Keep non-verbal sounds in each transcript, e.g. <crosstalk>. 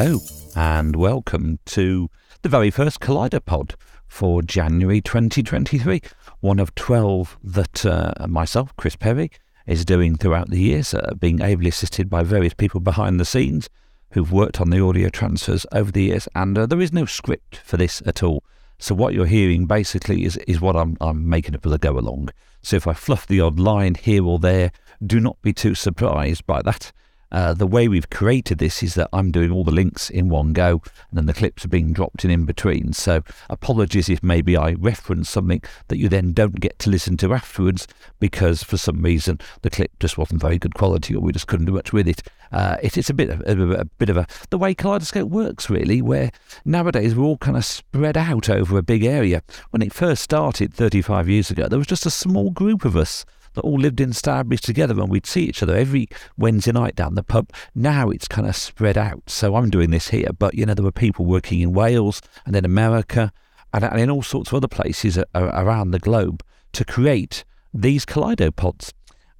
Hello, and welcome to the very first Pod for January 2023. One of 12 that uh, myself, Chris Perry, is doing throughout the years, being ably assisted by various people behind the scenes who've worked on the audio transfers over the years. And uh, there is no script for this at all. So what you're hearing basically is, is what I'm, I'm making up as I go along. So if I fluff the odd line here or there, do not be too surprised by that. Uh, the way we've created this is that I'm doing all the links in one go and then the clips are being dropped in in between. So apologies if maybe I reference something that you then don't get to listen to afterwards because for some reason the clip just wasn't very good quality or we just couldn't do much with it. Uh, it is a bit of a, a, bit of a the way Kaleidoscope works really, where nowadays we're all kind of spread out over a big area. When it first started 35 years ago, there was just a small group of us that all lived in Stourbridge together and we'd see each other every Wednesday night down the pub. Now it's kind of spread out. So I'm doing this here, but you know, there were people working in Wales and then America and, and in all sorts of other places around the globe to create these Kaleidopods.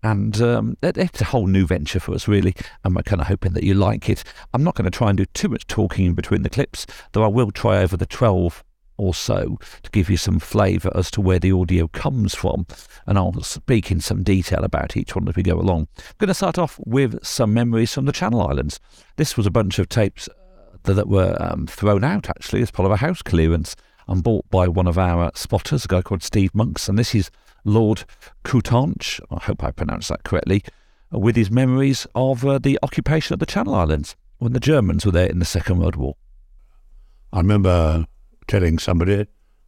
And um, it's a whole new venture for us, really. And we're kind of hoping that you like it. I'm not going to try and do too much talking in between the clips, though I will try over the 12 or so to give you some flavour as to where the audio comes from. And I'll speak in some detail about each one as we go along. I'm going to start off with some memories from the Channel Islands. This was a bunch of tapes uh, that were um, thrown out actually as part of a house clearance and bought by one of our spotters, a guy called Steve Monks. And this is Lord Coutanche, I hope I pronounced that correctly, with his memories of uh, the occupation of the Channel Islands when the Germans were there in the Second World War. I remember telling somebody,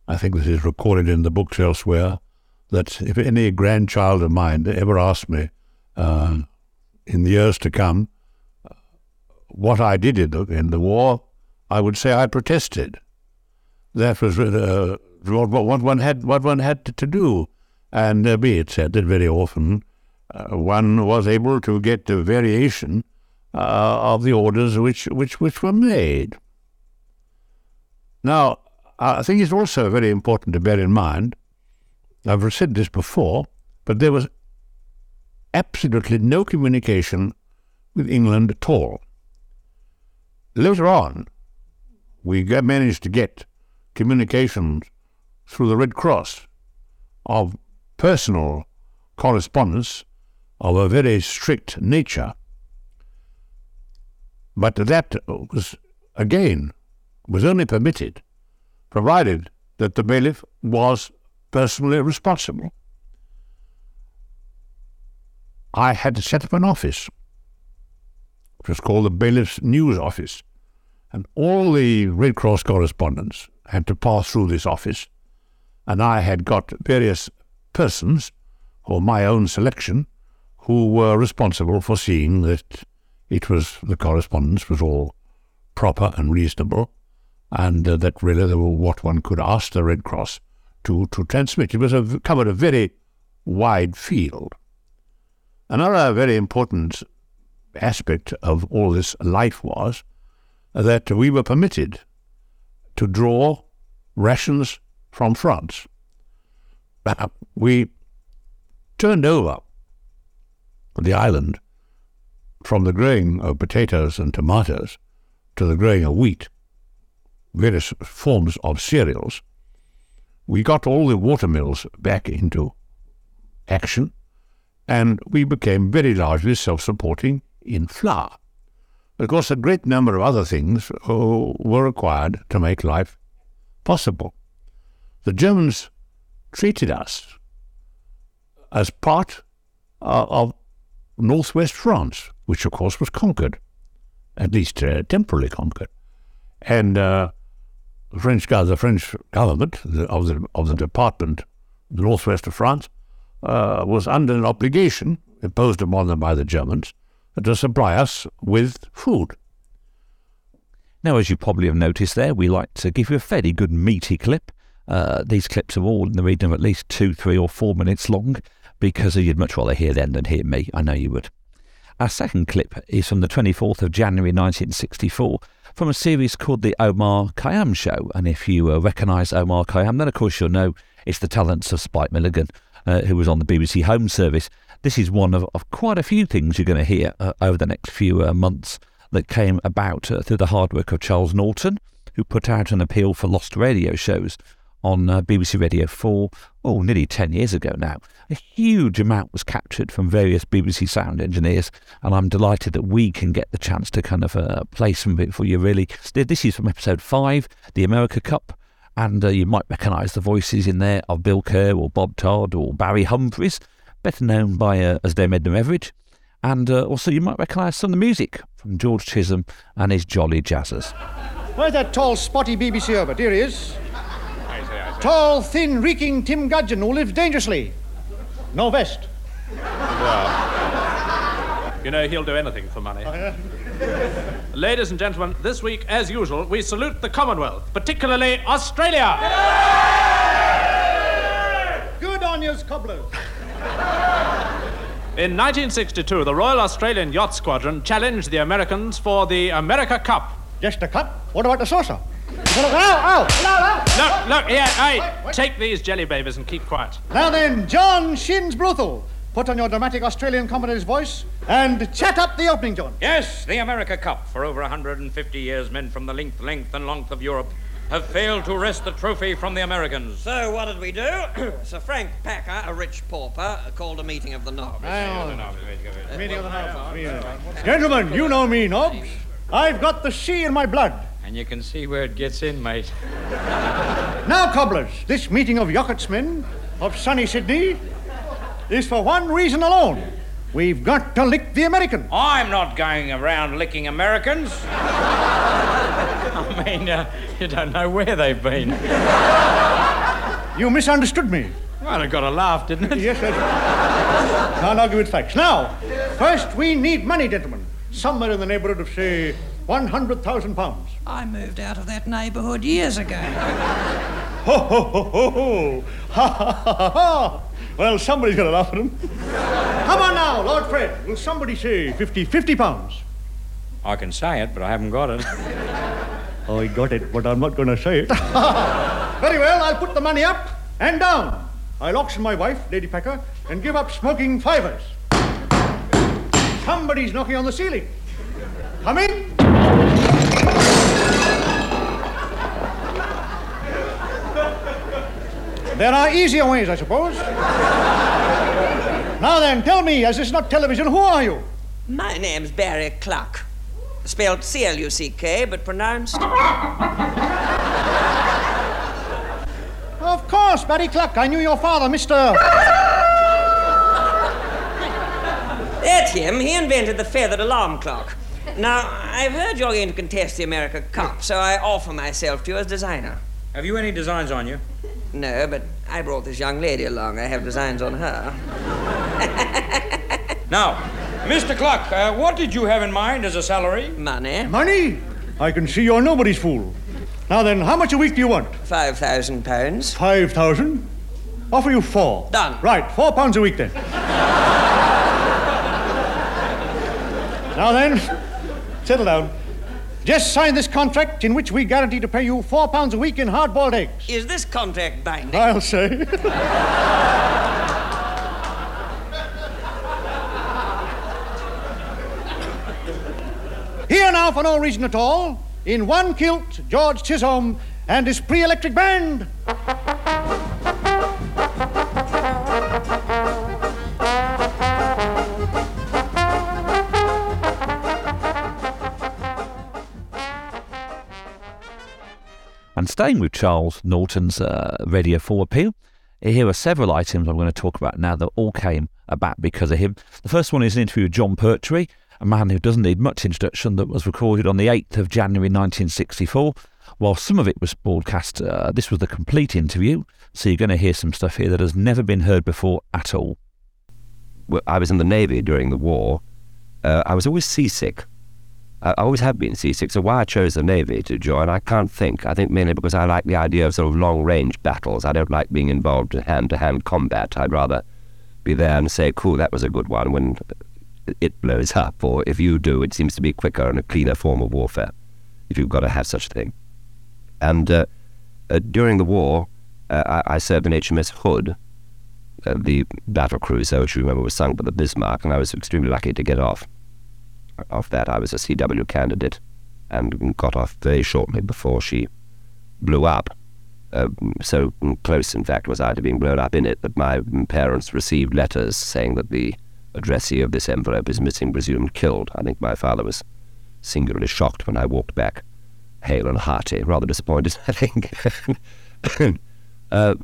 I think this is recorded in the books elsewhere, that if any grandchild of mine ever asked me uh, in the years to come what I did in the, in the war, I would say I protested. That was uh, what, what, one had what one had to, do, and uh, be it said that very often uh, one was able to get a variation uh, of the orders which which which were made. Now, I think it's also very important to bear in mind, I've said this before, but there was absolutely no communication with England at all. Later on, we managed to get communications through the Red Cross of personal correspondence of a very strict nature. But that was, again, was only permitted provided that the bailiff was personally responsible. I had to set up an office. It was called the bailiff's news office. And all the Red Cross correspondents had to pass through this office. And I had got various persons, or my own selection, who were responsible for seeing that it was the correspondence was all proper and reasonable and uh, that really they were what one could ask the Red Cross to, to transmit. It was a, covered a very wide field. Another very important aspect of all this life was that we were permitted to draw rations from France. we turned over the island from the growing of potatoes and tomatoes to the growing of wheat various forms of cereals, we got all the watermills back into action, and we became very largely self-supporting in flour. Of course, a great number of other things uh, were required to make life possible. The Germans treated us as part uh, of northwest France, which of course was conquered, at least uh, temporarily conquered. And uh, the French, the French government of the of the department, the northwest of France, uh, was under an obligation imposed upon them by the Germans to supply us with food. Now, as you probably have noticed there, we like to give you a fairly good meaty clip. Uh, these clips are all in the region of at least two, three, or four minutes long because you'd much rather hear them than hear me. I know you would. Our second clip is from the 24th of January 1964 from a series called The Omar Khayyam Show. And if you uh, recognise Omar Khayyam, then of course you'll know it's the talents of Spike Milligan, uh, who was on the BBC Home Service. This is one of, of quite a few things you're going to hear uh, over the next few uh, months that came about uh, through the hard work of Charles Norton, who put out an appeal for lost radio shows on uh, BBC Radio 4, oh, nearly 10 years ago now. A huge amount was captured from various BBC sound engineers, and I'm delighted that we can get the chance to kind of uh, play some of it for you, really. This is from episode 5, the America Cup, and uh, you might recognise the voices in there of Bill Kerr or Bob Todd or Barry Humphries, better known by uh, as Dame Edna Everage. And uh, also, you might recognise some of the music from George Chisholm and his Jolly Jazzers. Where's that tall, spotty BBC over? Here he is. Tall, thin, reeking Tim Gudgin who lives dangerously. No vest. Well, you know, he'll do anything for money. Oh, yeah? Ladies and gentlemen, this week, as usual, we salute the Commonwealth, particularly Australia. Good on yous, cobblers. In 1962, the Royal Australian Yacht Squadron challenged the Americans for the America Cup. Just a cup? What about the saucer? Ow, ow, ow, Look, look, here, hey, take these jelly babies and keep quiet. Now then, John Shins Bluthal, put on your dramatic Australian commentator's voice and chat up the opening, John. Yes, the America Cup. For over 150 years, men from the length, length, and length of Europe have failed to wrest the trophy from the Americans. So what did we do? <clears throat> Sir Frank Packer, a rich pauper, called a meeting of the Nobs. Meeting of the Nobs. Gentlemen, you know me, Nobs. I've got the sea in my blood. And you can see where it gets in, mate. Now, cobblers, this meeting of yachtsmen of sunny Sydney is for one reason alone. We've got to lick the American. I'm not going around licking Americans. I mean, uh, you don't know where they've been. You misunderstood me. Well, it got a laugh, didn't it? Yes, sir. Can't argue with facts. Now, first we need money, gentlemen. Somewhere in the neighborhood of, say, 100,000 pounds. I moved out of that neighbourhood years ago. Ho, ho, ho, ho, ho. Ha, ha, ha, ha, ha. Well, somebody's got to laugh at him. Come on now, Lord Fred. Will somebody say 50, 50 pounds? I can say it, but I haven't got it. <laughs> I got it, but I'm not going to say it. <laughs> Very well, I'll put the money up and down. I'll auction my wife, Lady Packer, and give up smoking fivers. Somebody's knocking on the ceiling. Come in. There are easier ways, I suppose. now then, tell me, as this is not television, who are you? My name's Barry Cluck. Spelled C L U C K, but pronounced. Of course, Barry Cluck. I knew your father, Mr. That's him. He invented the feathered alarm clock. Now, I've heard you're going to contest the America Cup, so I offer myself to you as designer. Have you any designs on you? No, but I brought this young lady along. I have designs on her. <laughs> Now, Mr. Cluck, uh, what did you have in mind as a salary? Money. Money? I can see you're nobody's fool. Now then, how much a week do you want? Five thousand pounds. Five thousand? Offer you four. Done. Right, four pounds a week then. <laughs> now then, settle down. Just sign this contract in which we guarantee to pay you four pounds a week in hard-boiled eggs. Is this contract binding? I'll say. Here now, for no reason at all, in one kilt, George Chisholm and his pre-electric band. And staying with Charles Norton's uh, Radio 4 appeal, here are several items I'm going to talk about now that all came about because of him. The first one is an interview with Jon Pertwee, a man who doesn't need much introduction, that was recorded on the 8th of January 1964. While some of it was broadcast, uh, this was the complete interview, so you're going to hear some stuff here that has never been heard before at all. well, I was in the Navy during the war, uh, I was always seasick. I always have been seasick. So why I chose the Navy to join, I can't think. I think mainly because I like the idea of sort of long range battles. I don't like being involved in hand to hand combat. I'd rather be there and say, cool, that was a good one when it blows up. Or if you do, it seems to be quicker and a cleaner form of warfare, if you've got to have such a thing. And uh, uh, during the war, uh, I, I served in HMS Hood, uh, the battle cruiser, which you remember was sunk by the Bismarck, and I was extremely lucky to get off. Of that, I was a CW candidate and got off very shortly before she blew up. Uh, so close, in fact, was I to being blown up in it that my parents received letters saying that the addressee of this envelope is missing, presumed killed. I think my father was singularly shocked when I walked back, hale and hearty, rather disappointed, <laughs> I think. <coughs> uh,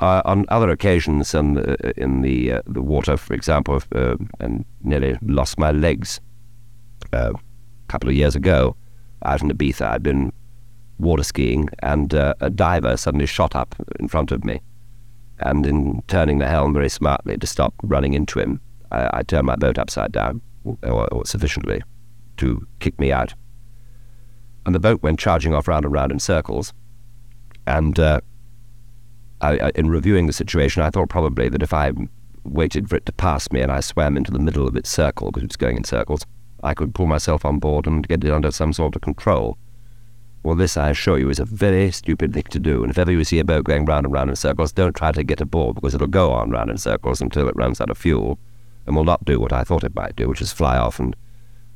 uh, on other occasions, in the, in the, uh, the water, for example, uh, and nearly lost my legs uh, a couple of years ago out in Ibiza. I'd been water skiing, and uh, a diver suddenly shot up in front of me. And in turning the helm very smartly to stop running into him, I, I turned my boat upside down, or, or sufficiently to kick me out. And the boat went charging off round and round in circles. And uh, I, I, in reviewing the situation, I thought probably that if I waited for it to pass me and I swam into the middle of its circle, because it was going in circles, I could pull myself on board and get it under some sort of control. Well, this, I assure you, is a very stupid thing to do. And if ever you see a boat going round and round in circles, don't try to get aboard because it'll go on round in circles until it runs out of fuel and will not do what I thought it might do, which is fly off and,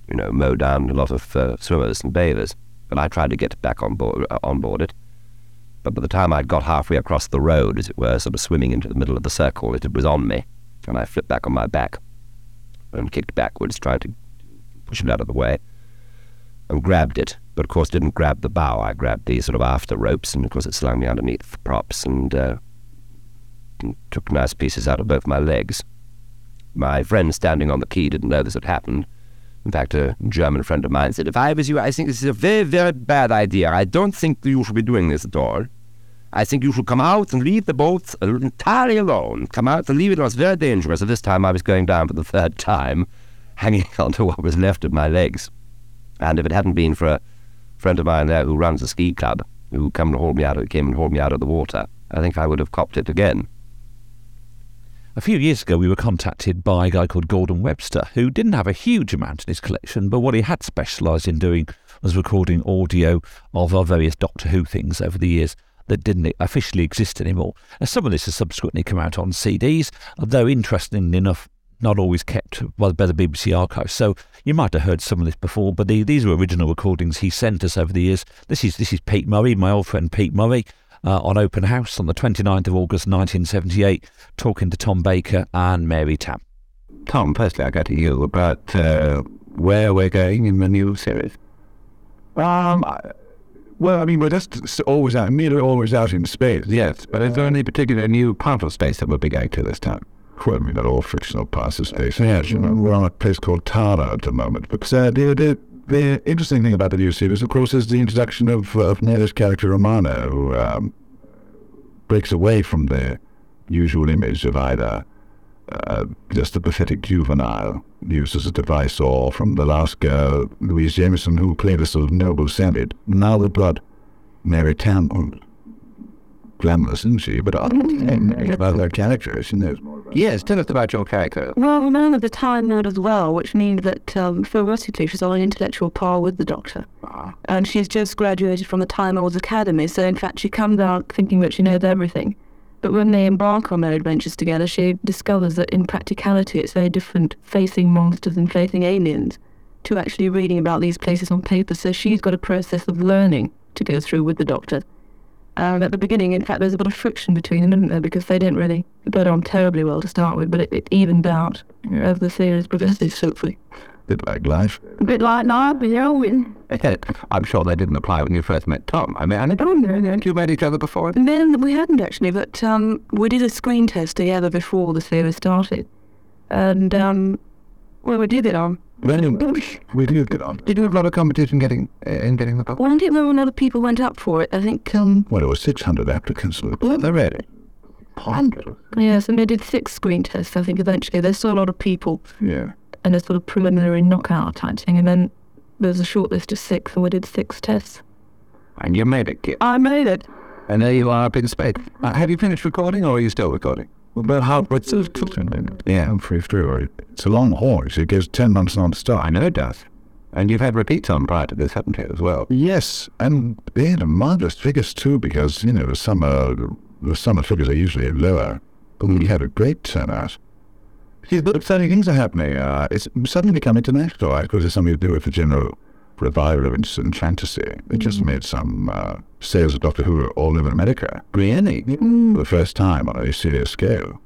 you know, mow down a lot of uh, swimmers and bathers. But I tried to get back on board, uh, on board it. But by the time I'd got halfway across the road, as it were, sort of swimming into the middle of the circle, it was on me, and I flipped back on my back and kicked backwards, trying to push it out of the way, and grabbed it. But of course, didn't grab the bow. I grabbed the sort of after ropes, and of course, it slung me underneath the props and, uh, and took nice pieces out of both my legs. My friend standing on the quay didn't know this had happened. In fact, a German friend of mine said, If I was you, I think this is a very, very bad idea. I don't think you should be doing this at all. I think you should come out and leave the boat entirely alone. Come out and leave it. It was very dangerous. At this time, I was going down for the third time, hanging <laughs> onto what was left of my legs. And if it hadn't been for a friend of mine there who runs a ski club, who came and hauled me out, came and hauled me out of the water, I think I would have copped it again. A few years ago, we were contacted by a guy called Gordon Webster, who didn't have a huge amount in his collection, but what he had specialised in doing was recording audio of our various Doctor Who things over the years that didn't officially exist anymore. And some of this has subsequently come out on CDs, though interestingly enough, not always kept by the BBC archives. So you might have heard some of this before, but the, these were original recordings he sent us over the years. This is this is Pete Murray, my old friend Pete Murray uh, on Open House on the 29th of August 1978, talking to Tom Baker and Mary Tamm. Tom, firstly, I go to you about uh, where we're going in the new series. Um, I, well, I mean, we're just always out, nearly always out in space. Yes, but is there any particular new part of space that we'll be going to this time? Well, I mean, they're all fictional of space. Yes, you know, we're on a place called Tara at the moment. But uh, the, the, the interesting thing about the new series, of course, is the introduction of, of Nella's character Romana, who um, breaks away from the usual image of either uh, just a pathetic juvenile used as a device, or from the last girl, Louise Jameson, who played a sort of noble savage. Now we've got Mary Tamm, glamorous, isn't she? But I don't about her character, she knows more about Yes, tell us about your character. Well, none of the time node as well, which means that um, theoretically she's on an intellectual par with the Doctor. Ah. And she's just graduated from the Time Lords Academy, so in fact she comes out thinking that she knows everything. But when they embark on their adventures together, she discovers that in practicality it's very different facing monsters and facing aliens to actually reading about these places on paper. So she's got a process of learning to go through with the Doctor. Um, at the beginning, in fact, there's a bit of friction between them, isn't there? Because they didn't really get on terribly well to start with, but it, it evened out as the series progresses, hopefully. A bit like life. A bit like life, you know. I'm sure they didn't apply when you first met Tom. I mean, and Oh, no, no. hadn't you met each other before? And then we hadn't actually, but um, we did a screen test together before the series started. And, um, well, we did it on. Well, we do get on. Did you have a lot of competition getting uh, in getting the book? Well, I didn't know when other people went up for it. I think, um, Well, there were 600 applicants. Well, they're ready. Hundred. yes, and they did six screen tests, I think, eventually. There's still a lot of people Yeah. and a sort of preliminary knockout type thing. And then there's a short list of six, and we did six tests. And you made it, kid. I made it. And there you are up in space. Uh, have you finished recording, or are you still recording? Well, but how, it's Yeah. Humphrey through. It's a long horse. It goes 10 months non-stop. I know it does. And you've had repeats on prior to this, haven't you, as well? Yes, and they had marvelous figures too, because you know the summer the summer figures are usually lower, but we had a great turnout. But exciting things are happening. Uh, it's suddenly become international. I suppose it's something to do with the general revival of instant fantasy. They just made some uh, sales of Doctor Who all over America. Really? For the first time on a serious scale.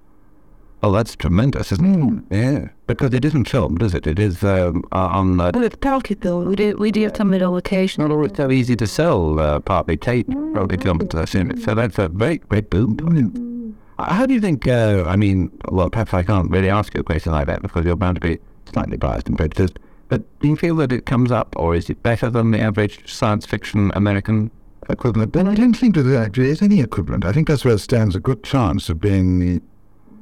Oh, that's tremendous, isn't it? Yeah. Because it isn't filmed, is it? It is um, on... Uh, Well, it's Palkit though. We do we do have some little occasion. not always so easy to sell, uh, partly tape, partly filmed. uh, So so that's a very great boom. How do you think, uh, I mean, well, perhaps I can't really ask you a question like that because you're bound to be slightly biased and prejudiced, but do you feel that it comes up or is it better than the average science fiction American equivalent? Well, I don't think that there actually is any equivalent. I think that's where it stands a good chance of being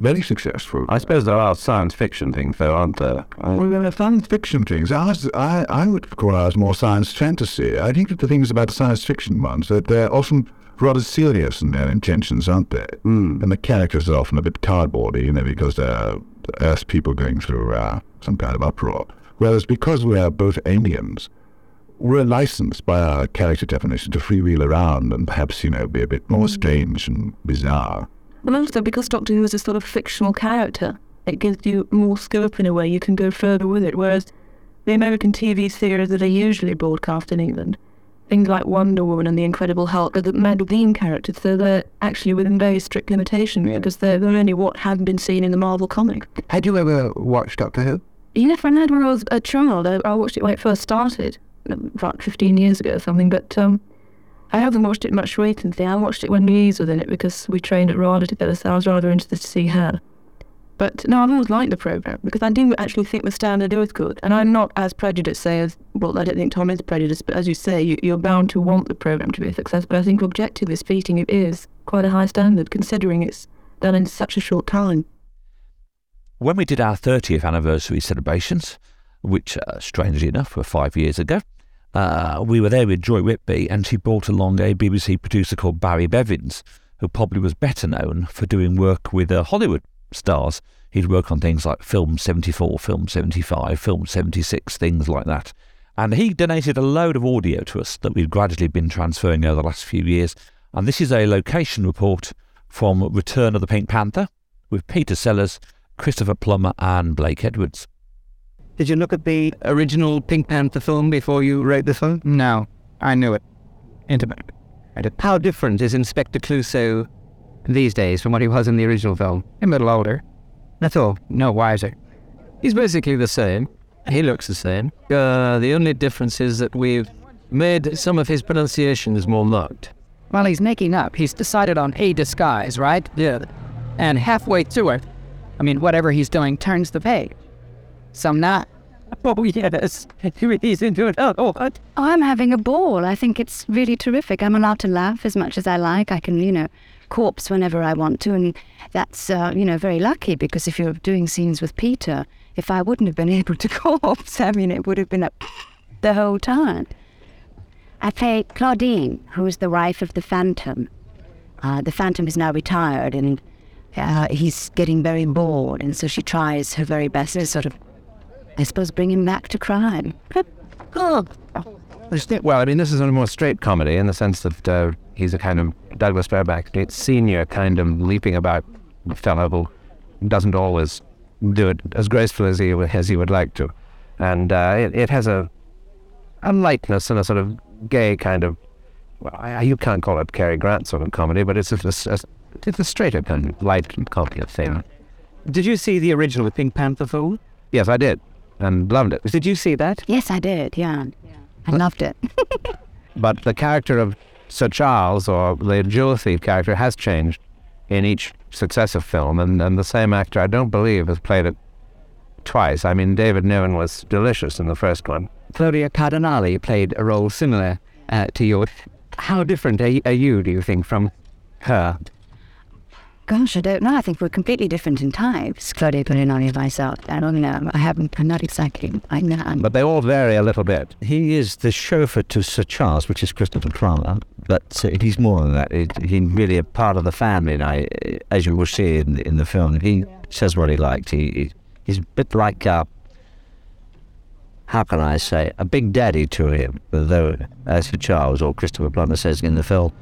very successful. I suppose there are science fiction things, though, aren't there? Well, there are science fiction things. Ours, I, I would call ours more science fantasy. I think that the things about the science fiction ones that they're often rather serious in their intentions, aren't they? Mm. And the characters are often a bit cardboardy, you know, because they're Earth people going through uh, some kind of uproar. Whereas because we are both aliens, we're licensed by our character definition to freewheel around and perhaps, you know, be a bit more mm. strange and bizarre. But also because Doctor Who is a sort of fictional character, it gives you more scope in a way. You can go further with it. Whereas the American TV series that are usually broadcast in England, things like Wonder Woman and The Incredible Hulk, are the magazine characters, so they're actually within very strict limitations because they're, they're only what had been seen in the Marvel comic. Had you ever watched Doctor Who? I had when I was a child. I, I watched it when it first started, about 15 years ago or something, but um, I haven't watched it much recently. I watched it when Louise was in it because we trained at RADA together, so I was rather interested to see her. But no, I've always liked the programme because I do actually think the standard is good. And I'm not as prejudiced, say, as, well, I don't think Tom is prejudiced, but as you say, you, you're bound to want the programme to be a success. But I think objectively speaking, it is quite a high standard considering it's done in such a short time. When we did our 30th anniversary celebrations, which uh, strangely enough were five years ago, uh, we were there with Joy Whitby, and she brought along a BBC producer called Barry Bevins, who probably was better known for doing work with uh, Hollywood stars. He'd work on things like Film 74, Film 75, Film 76, things like that. And he donated a load of audio to us that we've gradually been transferring over the last few years. And this is a location report from Return of the Pink Panther with Peter Sellers, Christopher Plummer, and Blake Edwards. Did you look at the original Pink Panther film before you wrote this one? No, I knew it. Intimate. How different is Inspector Clouseau these days from what he was in the original film? A little older. That's all. No wiser. He's basically the same. He looks the same. Uh, the only difference is that we've made some of his pronunciations more marked. Well, he's making up. He's decided on a disguise, right? Yeah. And halfway through it, I mean, whatever he's doing turns the page. Some not. <laughs> Oh, yes. <laughs> He's into it. Oh, what? Oh, I'm having a ball. I think it's really terrific. I'm allowed to laugh as much as I like. I can, you know, corpse whenever I want to, and that's, uh, you know, very lucky because if you're doing scenes with Peter, if I wouldn't have been <laughs> able to corpse, I mean, it would have been up the whole time. I play Claudine, who is the wife of the Phantom. Uh, the Phantom is now retired, and uh, he's getting very bored, and so she tries her very best to sort of, I suppose, bring him back to crime. Well, I mean, this is a more straight comedy in the sense that uh, he's a kind of Douglas Fairbanks senior kind of leaping about fellow who doesn't always do it as gracefully as he as he would like to, and uh, it, it has a a lightness and a sort of gay kind of well, I, you can't call it Cary Grant sort of comedy, but it's a, a, it's a straighter kind of light comedy thing. Did you see the original Pink Panther film? Yes, I did, and loved it. Did you see that? Yes, I did, yeah. I loved it. <laughs> But the character of Sir Charles, or the jewel thief character, has changed in each successive film, and, and the same actor, I don't believe, has played it twice. I mean, David Niven was delicious in the first one. Claudia Cardinale played a role similar uh, to yours. How different are, are you, do you think, from her? Gosh, I don't know. I think we're completely different in types. Claudia put in Cardinale and myself. I don't know. I haven't, I'm not exactly, I know. But they all vary a little bit. He is the chauffeur to Sir Charles, which is Christopher Plummer, but uh, he's more than that. It, he's really a part of the family, and I, as you will see in, in the film, he says what he liked. He, he he's a bit like, uh, how can I say, a big daddy to him. Though, as for Charles or Christopher Plummer says in the film,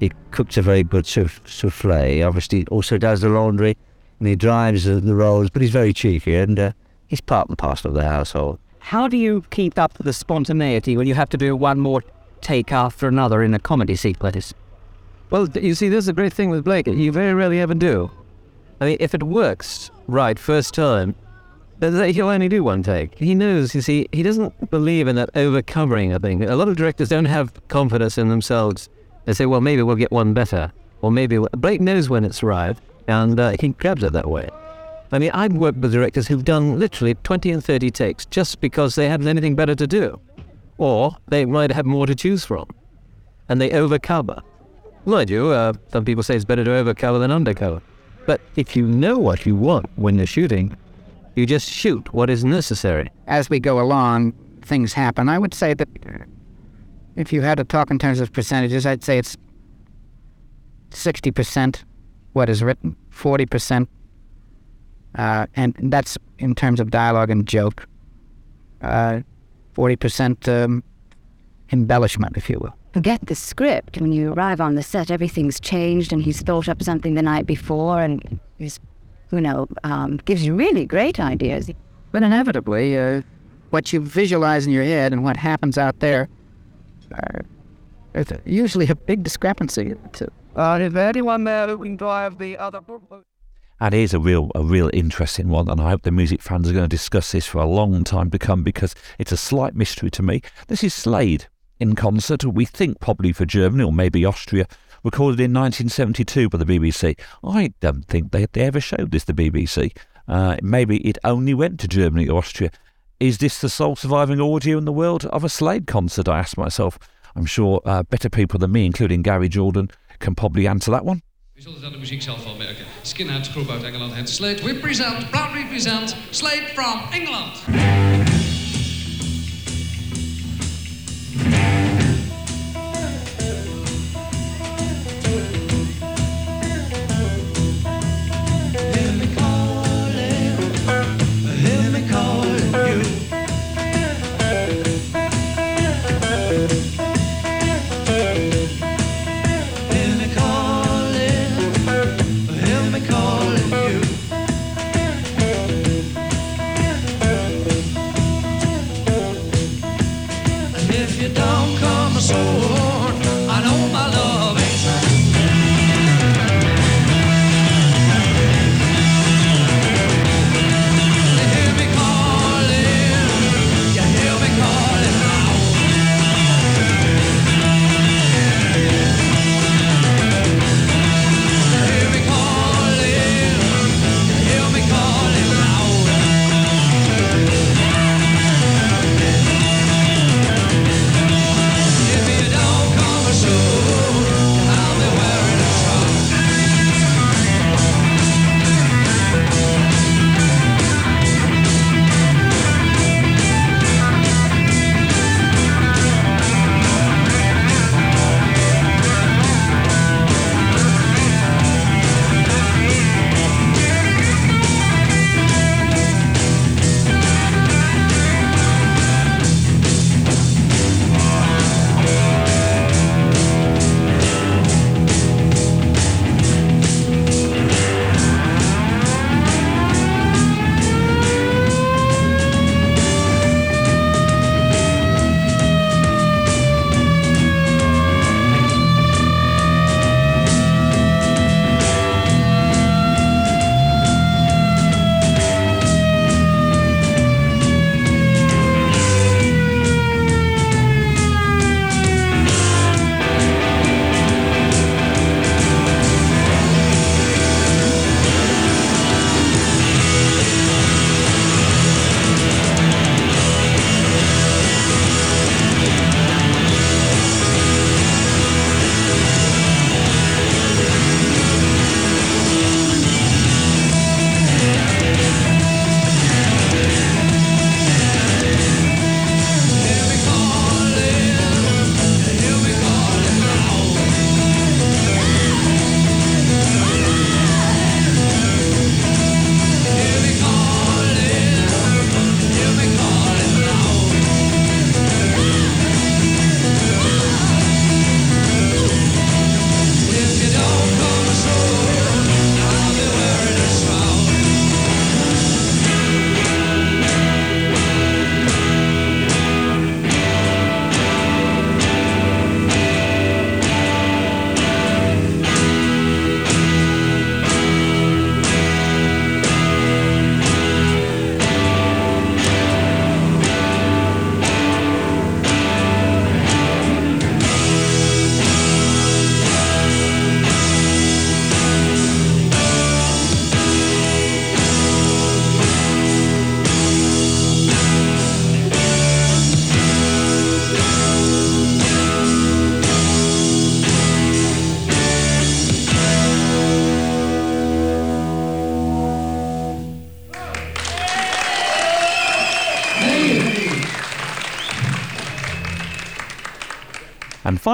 he cooks a very good souffle. He obviously also does the laundry, and he drives the, the Rolls, but he's very cheeky and uh, he's part and parcel of the household. How do you keep up the spontaneity when you have to do one more take after another in a comedy sequence? Well, you see, this is a great thing with Blake. You very rarely ever do. I mean, if it works right first time, then he'll only do one take. He knows, you see, he doesn't believe in that overcovering a thing. A lot of directors don't have confidence in themselves. They say, well, maybe we'll get one better. Or maybe we'll... Blake knows when it's right, and uh, he grabs it that way. I mean, I've worked with directors who've done literally 20 and 30 takes just because they hadn't anything better to do. Or they might have more to choose from. And they overcover. Mind you, uh, some people say it's better to overcover than undercover. But if you know what you want when you're shooting, you just shoot what is necessary. As we go along, things happen. I would say that if you had to talk in terms of percentages, I'd say it's 60% what is written, 40%, uh, and that's in terms of dialogue and joke, uh, 40% um, embellishment, if you will. Forget the script. When you arrive on the set, everything's changed, and he's thought up something the night before, and he's, you know, um, gives you really great ideas. But inevitably, uh, what you visualize in your head and what happens out there are there's usually a big discrepancy. Uh, is there anyone there who can drive the other And it is a real, a real interesting one, and I hope the music fans are going to discuss this for a long time to come because it's a slight mystery to me. This is Slade in concert, we think probably for Germany or maybe Austria, recorded in 1972 by the BBC. I don't think they, they ever showed this to the BBC. Uh, maybe it only went to Germany or Austria. Is this the sole surviving audio in the world of a Slade concert? I asked myself. I'm sure uh, better people than me, including Gary Jordan, can probably answer that one. U zult het aan de muziek zelf wel merken. Skinheads groep uit Engeland heet Slade. We present, proudly present, Slade from England.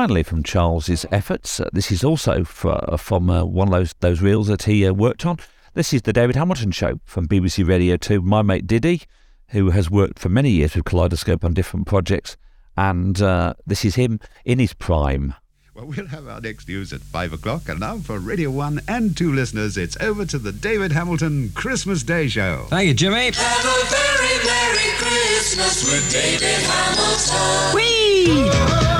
Finally, from Charles's efforts, uh, this is also for, uh, from uh, one of those, those reels that he uh, worked on. This is the David Hamilton Show from BBC Radio 2. My mate Diddy, who has worked for many years with Kaleidoscope on different projects, and uh, this is him in his prime. Well, we'll have our next news at 5 o'clock, and now for Radio 1 and 2 listeners, it's over to the David Hamilton Christmas Day Show. Thank you, Jimmy. Have a very Merry Christmas with David Hamilton. Whee!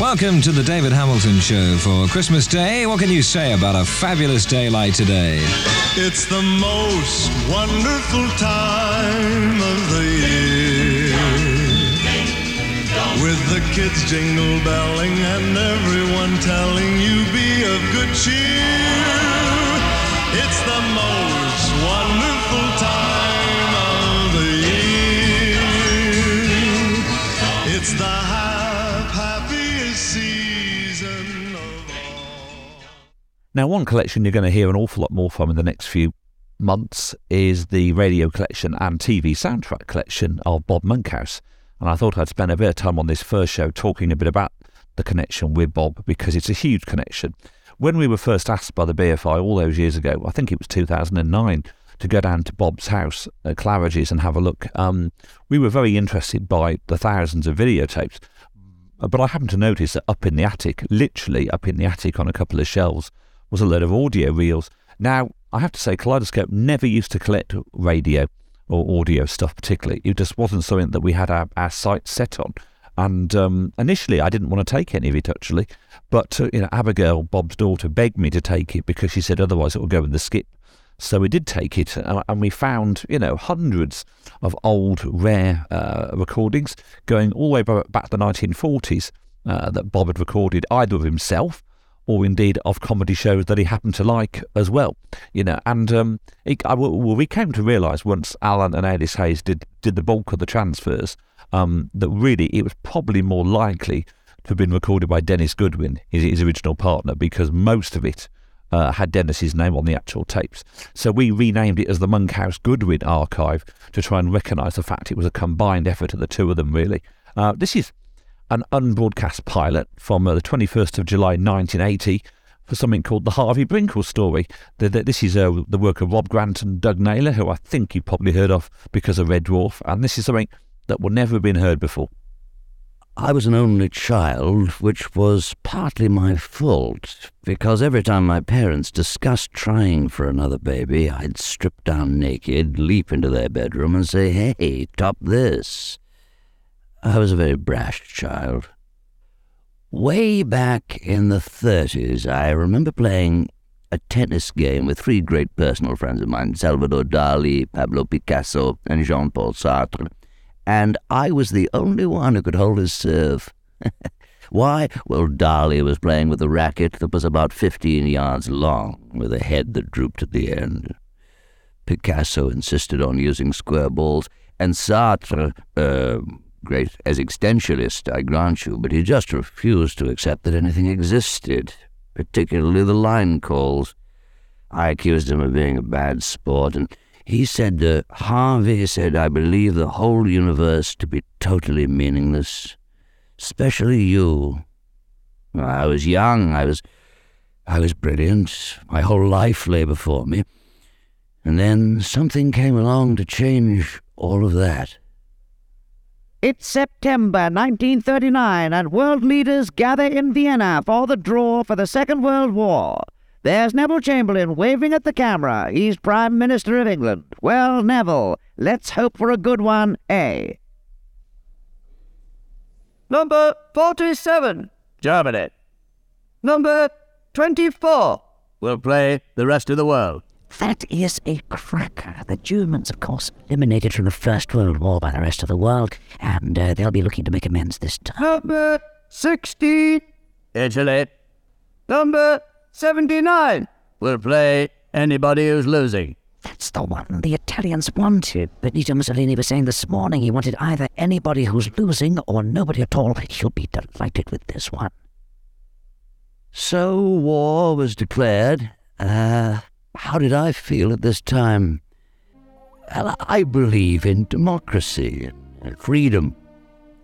Welcome to the David Hamilton Show for Christmas Day. What can you say about a fabulous day like today? It's the most wonderful time of the year. With the kids jingle belling and everyone telling you be of good cheer. It's the most wonderful Now, one collection you're going to hear an awful lot more from in the next few months is the radio collection and TV soundtrack collection of Bob Monkhouse. And I thought I'd spend a bit of time on this first show talking a bit about the connection with Bob because it's a huge connection. When we were first asked by the BFI all those years ago, I think it was 2009, to go down to Bob's house at Claridge's and have a look, um, we were very interested by the thousands of videotapes. But I happened to notice that up in the attic, literally up in the attic on a couple of shelves, was a load of audio reels. Now, I have to say, Kaleidoscope never used to collect radio or audio stuff particularly. It just wasn't something that we had our, our sights set on. And um, initially, I didn't want to take any of it actually, but uh, you know, Abigail, Bob's daughter, begged me to take it because she said otherwise it would go in the skip. So we did take it, uh, and we found, you know, hundreds of old, rare uh, recordings going all the way back to the 1940s uh, that Bob had recorded either of himself or indeed of comedy shows that he happened to like as well. You know, and um, it, I, well, we came to realise once Alan and Alice Hayes did, did the bulk of the transfers um, that really it was probably more likely to have been recorded by Dennis Goodwin, his, his original partner, because most of it uh, had Dennis's name on the actual tapes. So we renamed it as the Monkhouse Goodwin Archive to try and recognise the fact it was a combined effort of the two of them, really. Uh, this is an unbroadcast pilot from uh, the 21st of July 1980 for something called the Harvey Brinkle story. The, the, this is uh, the work of Rob Grant and Doug Naylor, who I think you've probably heard of because of Red Dwarf, and this is something that would never have been heard before. I was an only child, which was partly my fault, because every time my parents discussed trying for another baby, I'd strip down naked, leap into their bedroom, and say, Hey, top this. I was a very brash child. Way back in the 30s, I remember playing a tennis game with three great personal friends of mine Salvador Dali, Pablo Picasso, and Jean Paul Sartre and I was the only one who could hold his serve. <laughs> Why? Well, Dali was playing with a racket that was about 15 yards long, with a head that drooped at the end. Picasso insisted on using square balls, and Sartre, uh, great as extensionist, I grant you, but he just refused to accept that anything existed, particularly the line calls. I accused him of being a bad sport, and he said, uh, Harvey said, I believe the whole universe to be totally meaningless, especially you. I was young, I was, I was brilliant, my whole life lay before me. And then something came along to change all of that. It's September 1939, and world leaders gather in Vienna for the draw for the Second World War. There's Neville Chamberlain waving at the camera. He's Prime Minister of England. Well, Neville, let's hope for a good one, eh? Number 47, Germany. Number 24 we'll play the rest of the world. That is a cracker. The Germans, of course, eliminated from the First World War by the rest of the world, and uh, they'll be looking to make amends this time. Number 16, Italy. Number 79 We'll play anybody who's losing. That's the one the Italians wanted. Benito Mussolini was saying this morning he wanted either anybody who's losing or nobody at all. He'll be delighted with this one. So war was declared. Uh, how did I feel at this time? Well, I believe in democracy and freedom,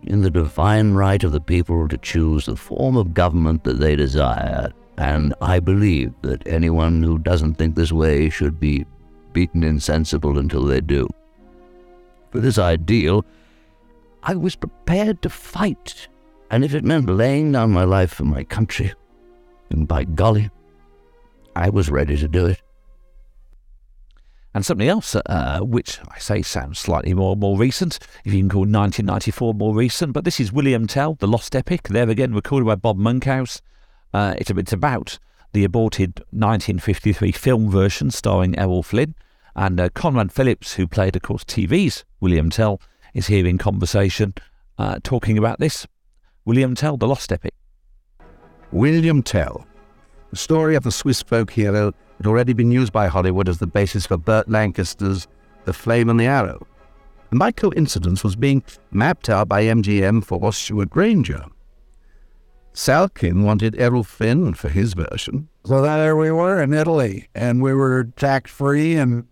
in the divine right of the people to choose the form of government that they desire. And I believe that anyone who doesn't think this way should be beaten insensible until they do. For this ideal, I was prepared to fight, and if it meant laying down my life for my country, and by golly, I was ready to do it. And something else, uh, which I say sounds slightly more more recent, if you can call 1994 more recent, but this is William Tell, The Lost Epic, there again recorded by Bob Monkhouse. Uh, it's, it's about the aborted 1953 film version starring Errol Flynn. And uh, Conrad Phillips, who played, of course, TV's William Tell, is here in conversation uh, talking about this. William Tell, The Lost Epic. William Tell. The story of the Swiss folk hero had already been used by Hollywood as the basis for Burt Lancaster's The Flame and the Arrow, and by coincidence was being mapped out by MGM for Stewart Granger. Salkin wanted Errol Flynn for his version. So there we were in Italy, and we were tax free, and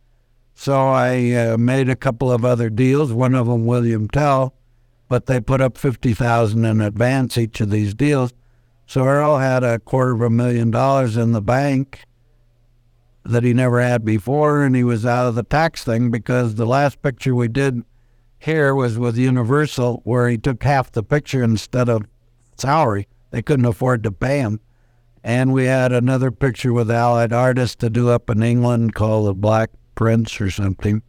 so I uh, made a couple of other deals. One of them, William Tell, but they put up fifty thousand in advance each of these deals. So Errol had a quarter of a million dollars in the bank that he never had before, and he was out of the tax thing because the last picture we did here was with Universal, where he took half the picture instead of salary. They couldn't afford to pay him. And we had another picture with Allied artists to do up in England called The Black Prince or something,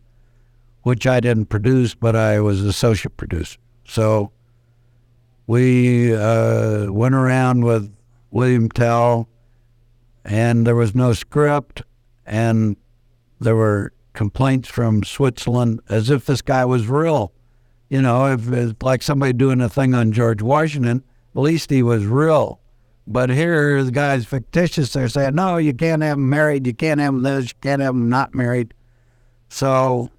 which I didn't produce, but I was associate producer. So we uh, went around with William Tell, and there was no script, and there were complaints from Switzerland as if this guy was real. You know, if it's like somebody doing a thing on George Washington, at least he was real. But here, the guy's fictitious. They're saying, no, you can't have him married. You can't have him this. You can't have him not married. So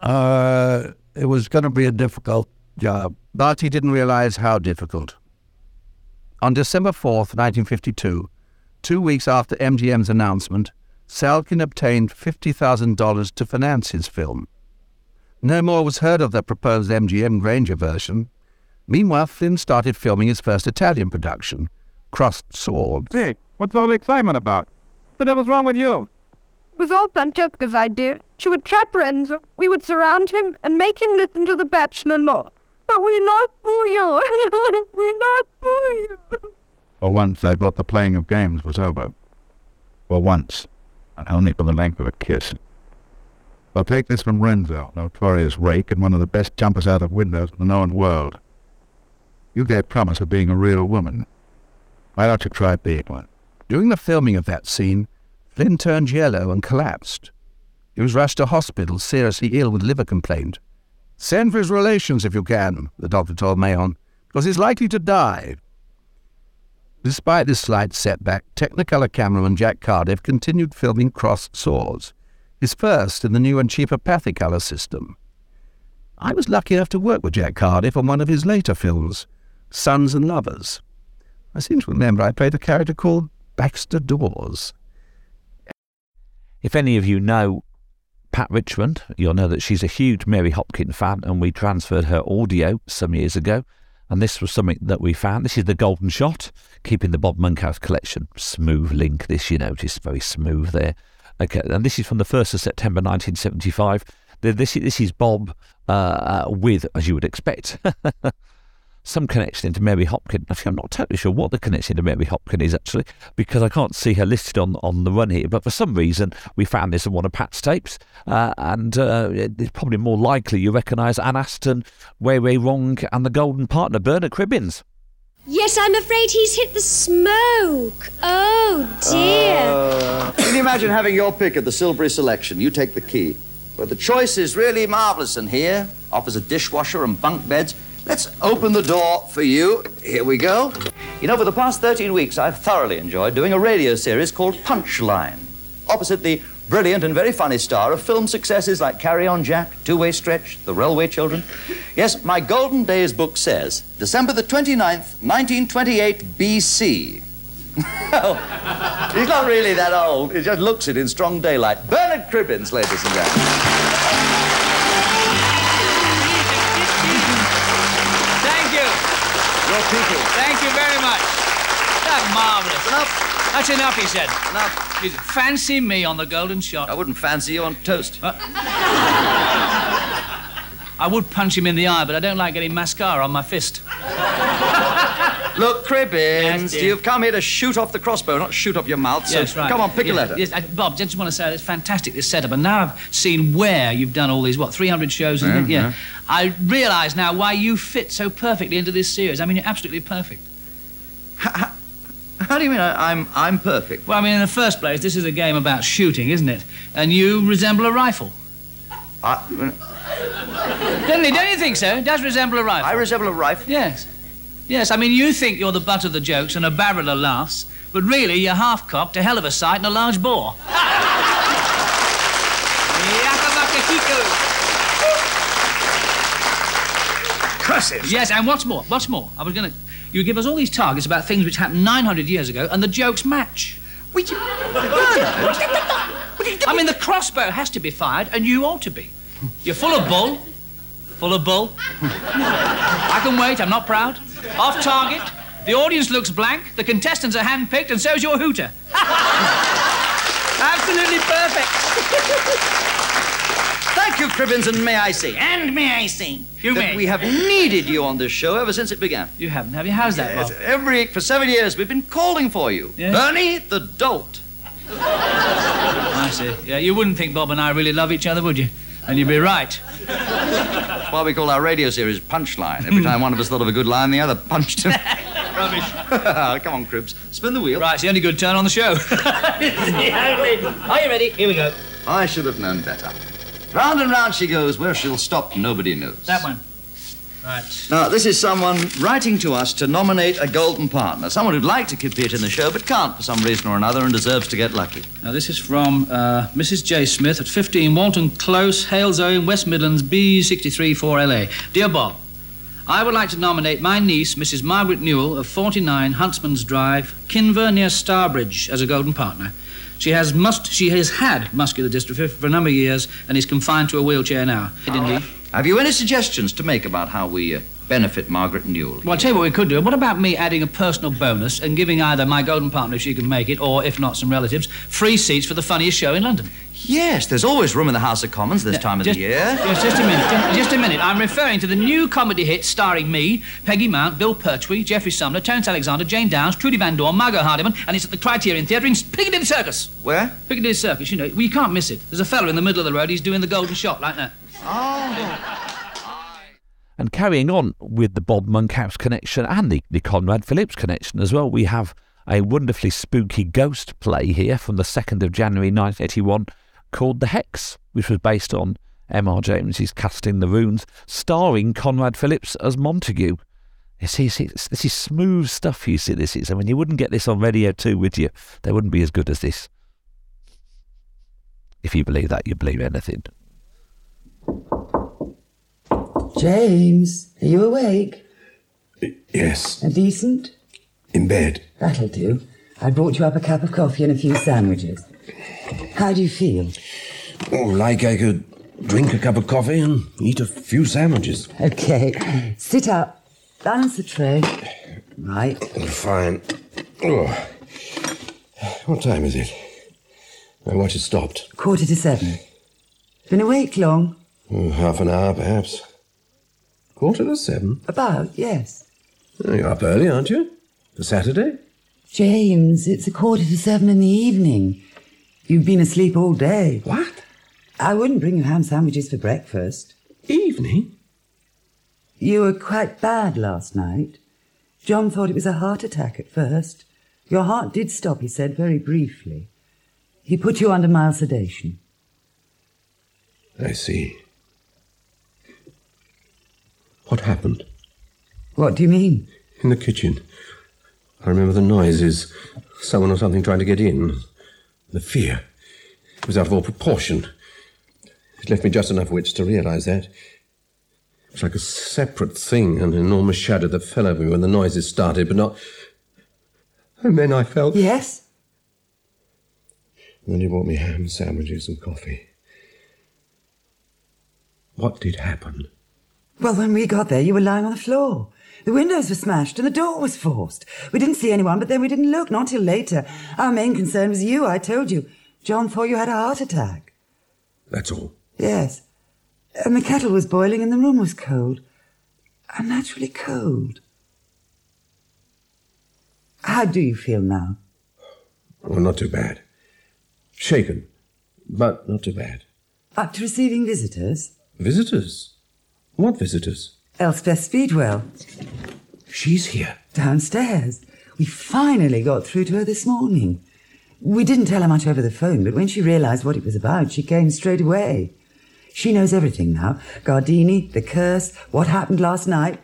uh, it was going to be a difficult job. But he didn't realize how difficult. On December 4th, 1952, two weeks after MGM's announcement, Salkin obtained $50,000 to finance his film. No more was heard of the proposed MGM Granger version. Meanwhile, Flynn started filming his first Italian production, Crossed Swords. Hey, what's all the excitement about? What the devil's wrong with you? It was all Francesca's idea. She would trap Renzo, we would surround him, and make him listen to the bachelor law. But we're not for you. <laughs> we not for you. For once, I thought the playing of games was over. For once, and only for the length of a kiss. I'll take this from Renzo, notorious rake and one of the best jumpers out of windows in the known world. You gave promise of being a real woman. Why don't you try being one? During the filming of that scene, Flynn turned yellow and collapsed. He was rushed to hospital, seriously ill with liver complaint. Send for his relations if you can, the doctor told Mahon, because he's likely to die. Despite this slight setback, Technicolor cameraman Jack Cardiff continued filming Crossed Swords, his first in the new and cheaper Pathecolor system. I was lucky enough to work with Jack Cardiff on one of his later films, Sons and Lovers. I seem to remember I played a character called Baxter Dawes. If any of you know Pat Richmond, you'll know that she's a huge Mary Hopkin fan, and we transferred her audio some years ago. And this was something that we found. This is the Golden Shot, keeping the Bob Monkhouse collection. Smooth link, this you notice, very smooth there. Okay, and this is from the 1st of September 1975. This, this is Bob uh, with, as you would expect, <laughs> some connection into Mary Hopkin. Actually, I'm not totally sure what the connection to Mary Hopkin is actually, because I can't see her listed on, on the run here. But for some reason, we found this on one of Pat's tapes, uh, and uh, it's probably more likely you recognise Anne Aston, Wei Wei Wong, and the Golden Partner, Bernard Cribbins. Yes, I'm afraid he's hit the smoke. Oh, dear. Can you imagine having your pick of the Silbury selection? You take the key. But the choice is really marvelous in here. Offers a dishwasher and bunk beds. Let's open the door for you. Here we go. You know, for the past 13 weeks, I've thoroughly enjoyed doing a radio series called Punchline. Opposite the brilliant and very funny star of film successes like Carry On Jack, Two Way Stretch, The Railway Children. Yes, my Golden Days book says December the 29th, 1928 BC. <laughs> well, he's not really that old. He just looks it in strong daylight. Bernard Cribbins, ladies and gentlemen. Your people. Thank you very much. That's marvellous. Enough. That's enough, he said. Enough. He said, Fancy me on the golden shot. I wouldn't fancy you on toast. <laughs> I would punch him in the eye, but I don't like getting mascara on my fist. Look, Cribbins, Yes, you've come here to shoot off the crossbow, not shoot up your mouth. So yes, right. come on, pick a letter. Yes, uh, I, Bob, just want to say it's fantastic this setup, and now I've seen where you've done all these what 300 shows, Yeah? Yeah. yeah. I realise now why you fit so perfectly into this series. I mean, you're absolutely perfect. How do you mean I, I'm I'm perfect? Well, I mean, in the first place, this is a game about shooting, isn't it? And you resemble a rifle. I, Doesn't he? Don't you think so? It does resemble a rifle. I resemble a rifle? Yes. Yes, I mean, you think you're the butt of the jokes and a barrel of laughs, but really you're half cocked, a hell of a sight, and a large bore. <laughs> Curses! Yes, and what's more? What's more? I was going to. You give us all these targets about things which happened 900 years ago, and the jokes match. I mean, the crossbow has to be fired, and you ought to be. You're full of bull. Full of bull. I can wait, I'm not proud. Off target. The audience looks blank. The contestants are handpicked, and so's your hooter. Absolutely perfect. Thank you, Cribbins, and may I say, And may I say, you that may. we have needed you on this show ever since it began. You haven't, have you? How's that, Yes, Bob? every for seven years we've been calling for you, Yes? Bernie the Bolt. I see. Yeah, you wouldn't think Bob and I really love each other, would you? And you'd be right. That's why we call our radio series Punchline. Every hmm. time one of us thought of a good line, the other punched him. <laughs> Rubbish. <laughs> Come on, Cribbs, spin the wheel. Right, it's the only good turn on the show. <laughs> Are you ready? Here we go. I should have known better. Round and round she goes. Where she'll stop, nobody knows. That one. Right. Now, this is someone writing to us to nominate a golden partner. Someone who'd like to compete in the show, but can't for some reason or another and deserves to get lucky. Now, this is from uh, Mrs. J. Smith at 15 Walton Close, Halesowen, West Midlands, B63 4LA. Dear Bob, I would like to nominate my niece, Mrs. Margaret Newell, of 49 Huntsman's Drive, Kinver, near Stourbridge, as a golden partner. She has must she has had muscular dystrophy for a number of years and is confined to a wheelchair now. Indeed. Have you any suggestions to make about how we uh, benefit Margaret Newell? Well, I'll tell you what we could do. What about me adding a personal bonus and giving either my golden partner, if she can make it, or if not, some relatives, free seats for the funniest show in London? Yes, there's always room in the House of Commons this time of just, the year. Just, just a minute. Just, just a minute. I'm referring to the new comedy hit starring me, Peggy Mount, Bill Pertwee, Geoffrey Sumner, Terence Alexander, Jane Downs, Trudy Van Dorn, Margot Hardiman, and it's at the Criterion Theatre in Piccadilly Circus. Where? Piccadilly Circus, you know. Well, you can't miss it. There's a fellow in the middle of the road. He's doing the golden shot like that. Oh. And carrying on with the Bob Monkhouse connection and the, the Conrad Phillips connection as well, we have a wonderfully spooky ghost play here from the 2nd of January 1981 called The Hex, which was based on M.R. James's Casting the Runes, starring Conrad Phillips as Montague. This this is smooth stuff, you see, this is. I mean, you wouldn't get this on Radio 2, would you? They wouldn't be as good as this. If you believe that, you believe anything. James, are you awake? Yes, And decent? in bed. That'll do. I brought you up a cup of coffee and a few sandwiches. How do you feel? Oh, like I could drink a cup of coffee and eat a few sandwiches. Okay. Sit up. Balance the tray. Right. Fine. Oh. What time is it? My watch has stopped. Quarter to seven. Been awake long? Oh, half an hour, perhaps. Quarter to seven. About, yes. Oh, you're up early, aren't you? For Saturday? James, it's a quarter to seven in the evening. You've been asleep all day. What? I wouldn't bring you ham sandwiches for breakfast. Evening? You were quite bad last night. John thought it was a heart attack at first. Your heart did stop, he said, very briefly. He put you under mild sedation. I see. What happened? What do you mean? In the kitchen. I remember the noises. Someone or something trying to get in. The fear. It was out of all proportion. It left me just enough wits to realise that. It was like a separate thing, an enormous shadow that fell over me when the noises started, but not. And then I felt. Yes? And then he brought me ham sandwiches and coffee. What did happen? Well, when we got there, you were lying on the floor. The windows were smashed and the door was forced. We didn't see anyone, but then we didn't look, not till later. Our main concern was you, I told you. John thought you had a heart attack. That's all. Yes. And the kettle was boiling and the room was cold. Unnaturally cold. How do you feel now? Well, not too bad. Shaken, but not too bad. Up to receiving visitors? Visitors? What visitors? Elspeth Speedwell. She's here. Downstairs. We finally got through to her this morning. We didn't tell her much over the phone, but when she realized what it was about, she came straight away. She knows everything now. Gardini, the curse, what happened last night.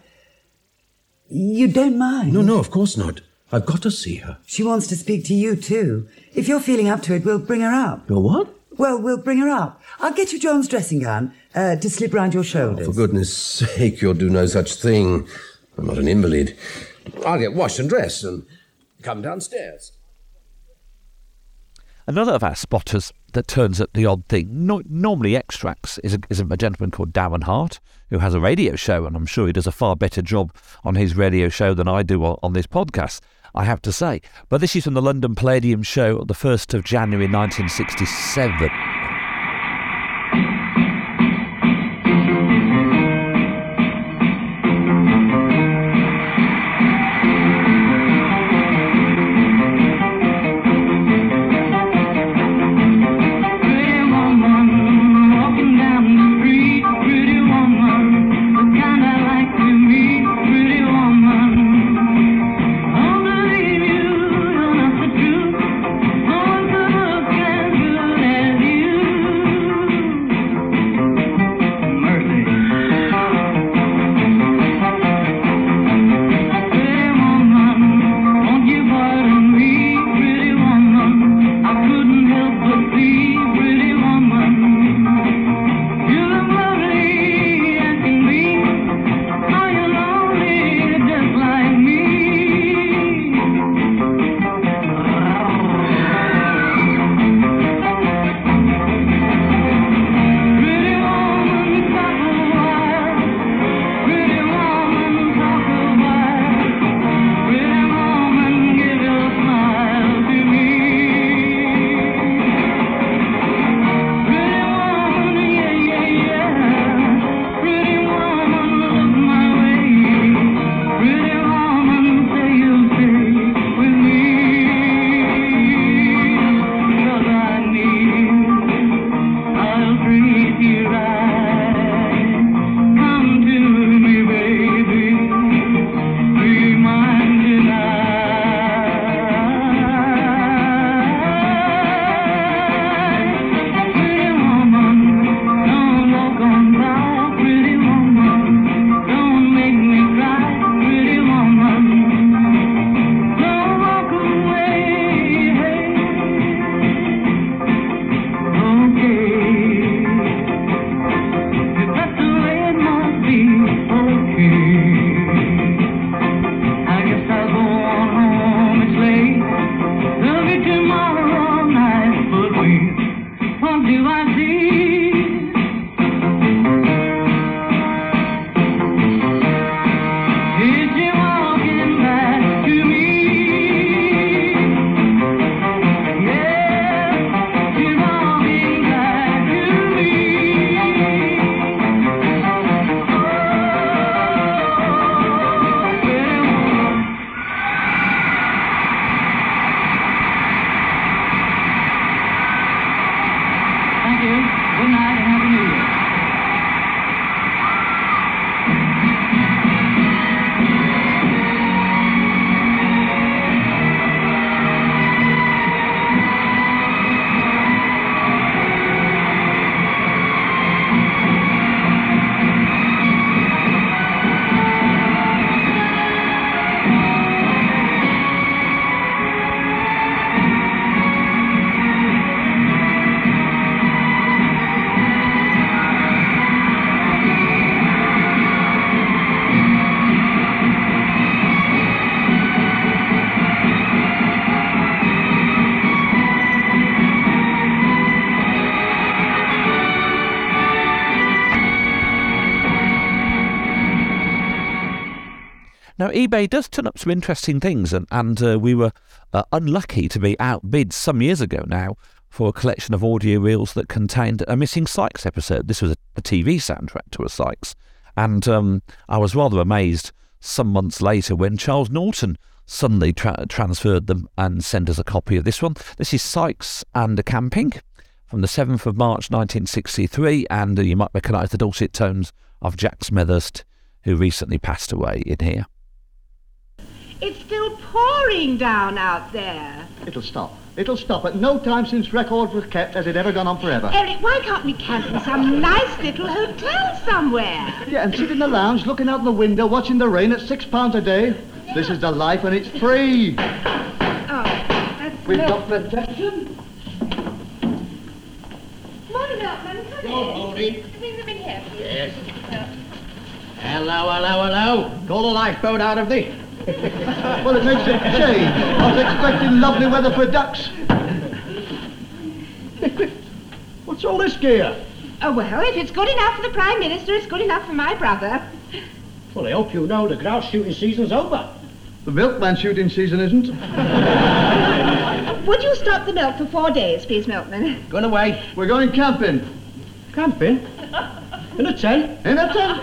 You don't mind? No, no, of course not. I've got to see her. She wants to speak to you, too. If you're feeling up to it, we'll bring her up. Your what? Well, we'll bring her up. I'll get you John's dressing gown uh, to slip round your shoulders. For goodness sake, you'll do no such thing. I'm not an invalid. I'll get washed and dressed and come downstairs. Another of our spotters that turns up the odd thing, no, normally extracts, is a, is a gentleman called Darren Hart, who has a radio show, and I'm sure he does a far better job on his radio show than I do on, on this podcast, I have to say. But this is from the London Palladium show on the 1st of January 1967. Now, eBay does turn up some interesting things, and, and uh, we were uh, unlucky to be outbid some years ago now for a collection of audio reels that contained a missing Sykes episode. This was a, a TV soundtrack to a Sykes. And um, I was rather amazed some months later when Charles Norton suddenly tra- transferred them and sent us a copy of this one. This is Sykes and a Camping from the 7th of March 1963, and uh, you might recognise the dulcet tones of Jack Smethurst, who recently passed away in here. It's still pouring down out there. It'll stop. It'll stop. At no time since records were kept has it ever gone on forever. Eric, why can't we camp in some nice little hotel somewhere? Yeah, and sit in the lounge looking out the window watching the rain at six pounds a day. This is the life and it's free. Oh, that's We've milk. got protection. Morning, Milkman. Come Yo, in. Maureen. Bring them in here, please. Yes. Hello, hello, hello. Call the lifeboat out of thee. <laughs> Well, it makes a change. I was expecting lovely weather for ducks. <laughs> What's all this gear? Oh, well, if it's good enough for the Prime Minister, it's good enough for my brother. Well, I hope you know the grouse shooting season's over. The milkman shooting season isn't. <laughs> Would you stop the milk for four days, please, Milkman? Going away. We're going camping. Camping? In a tent? In a tent?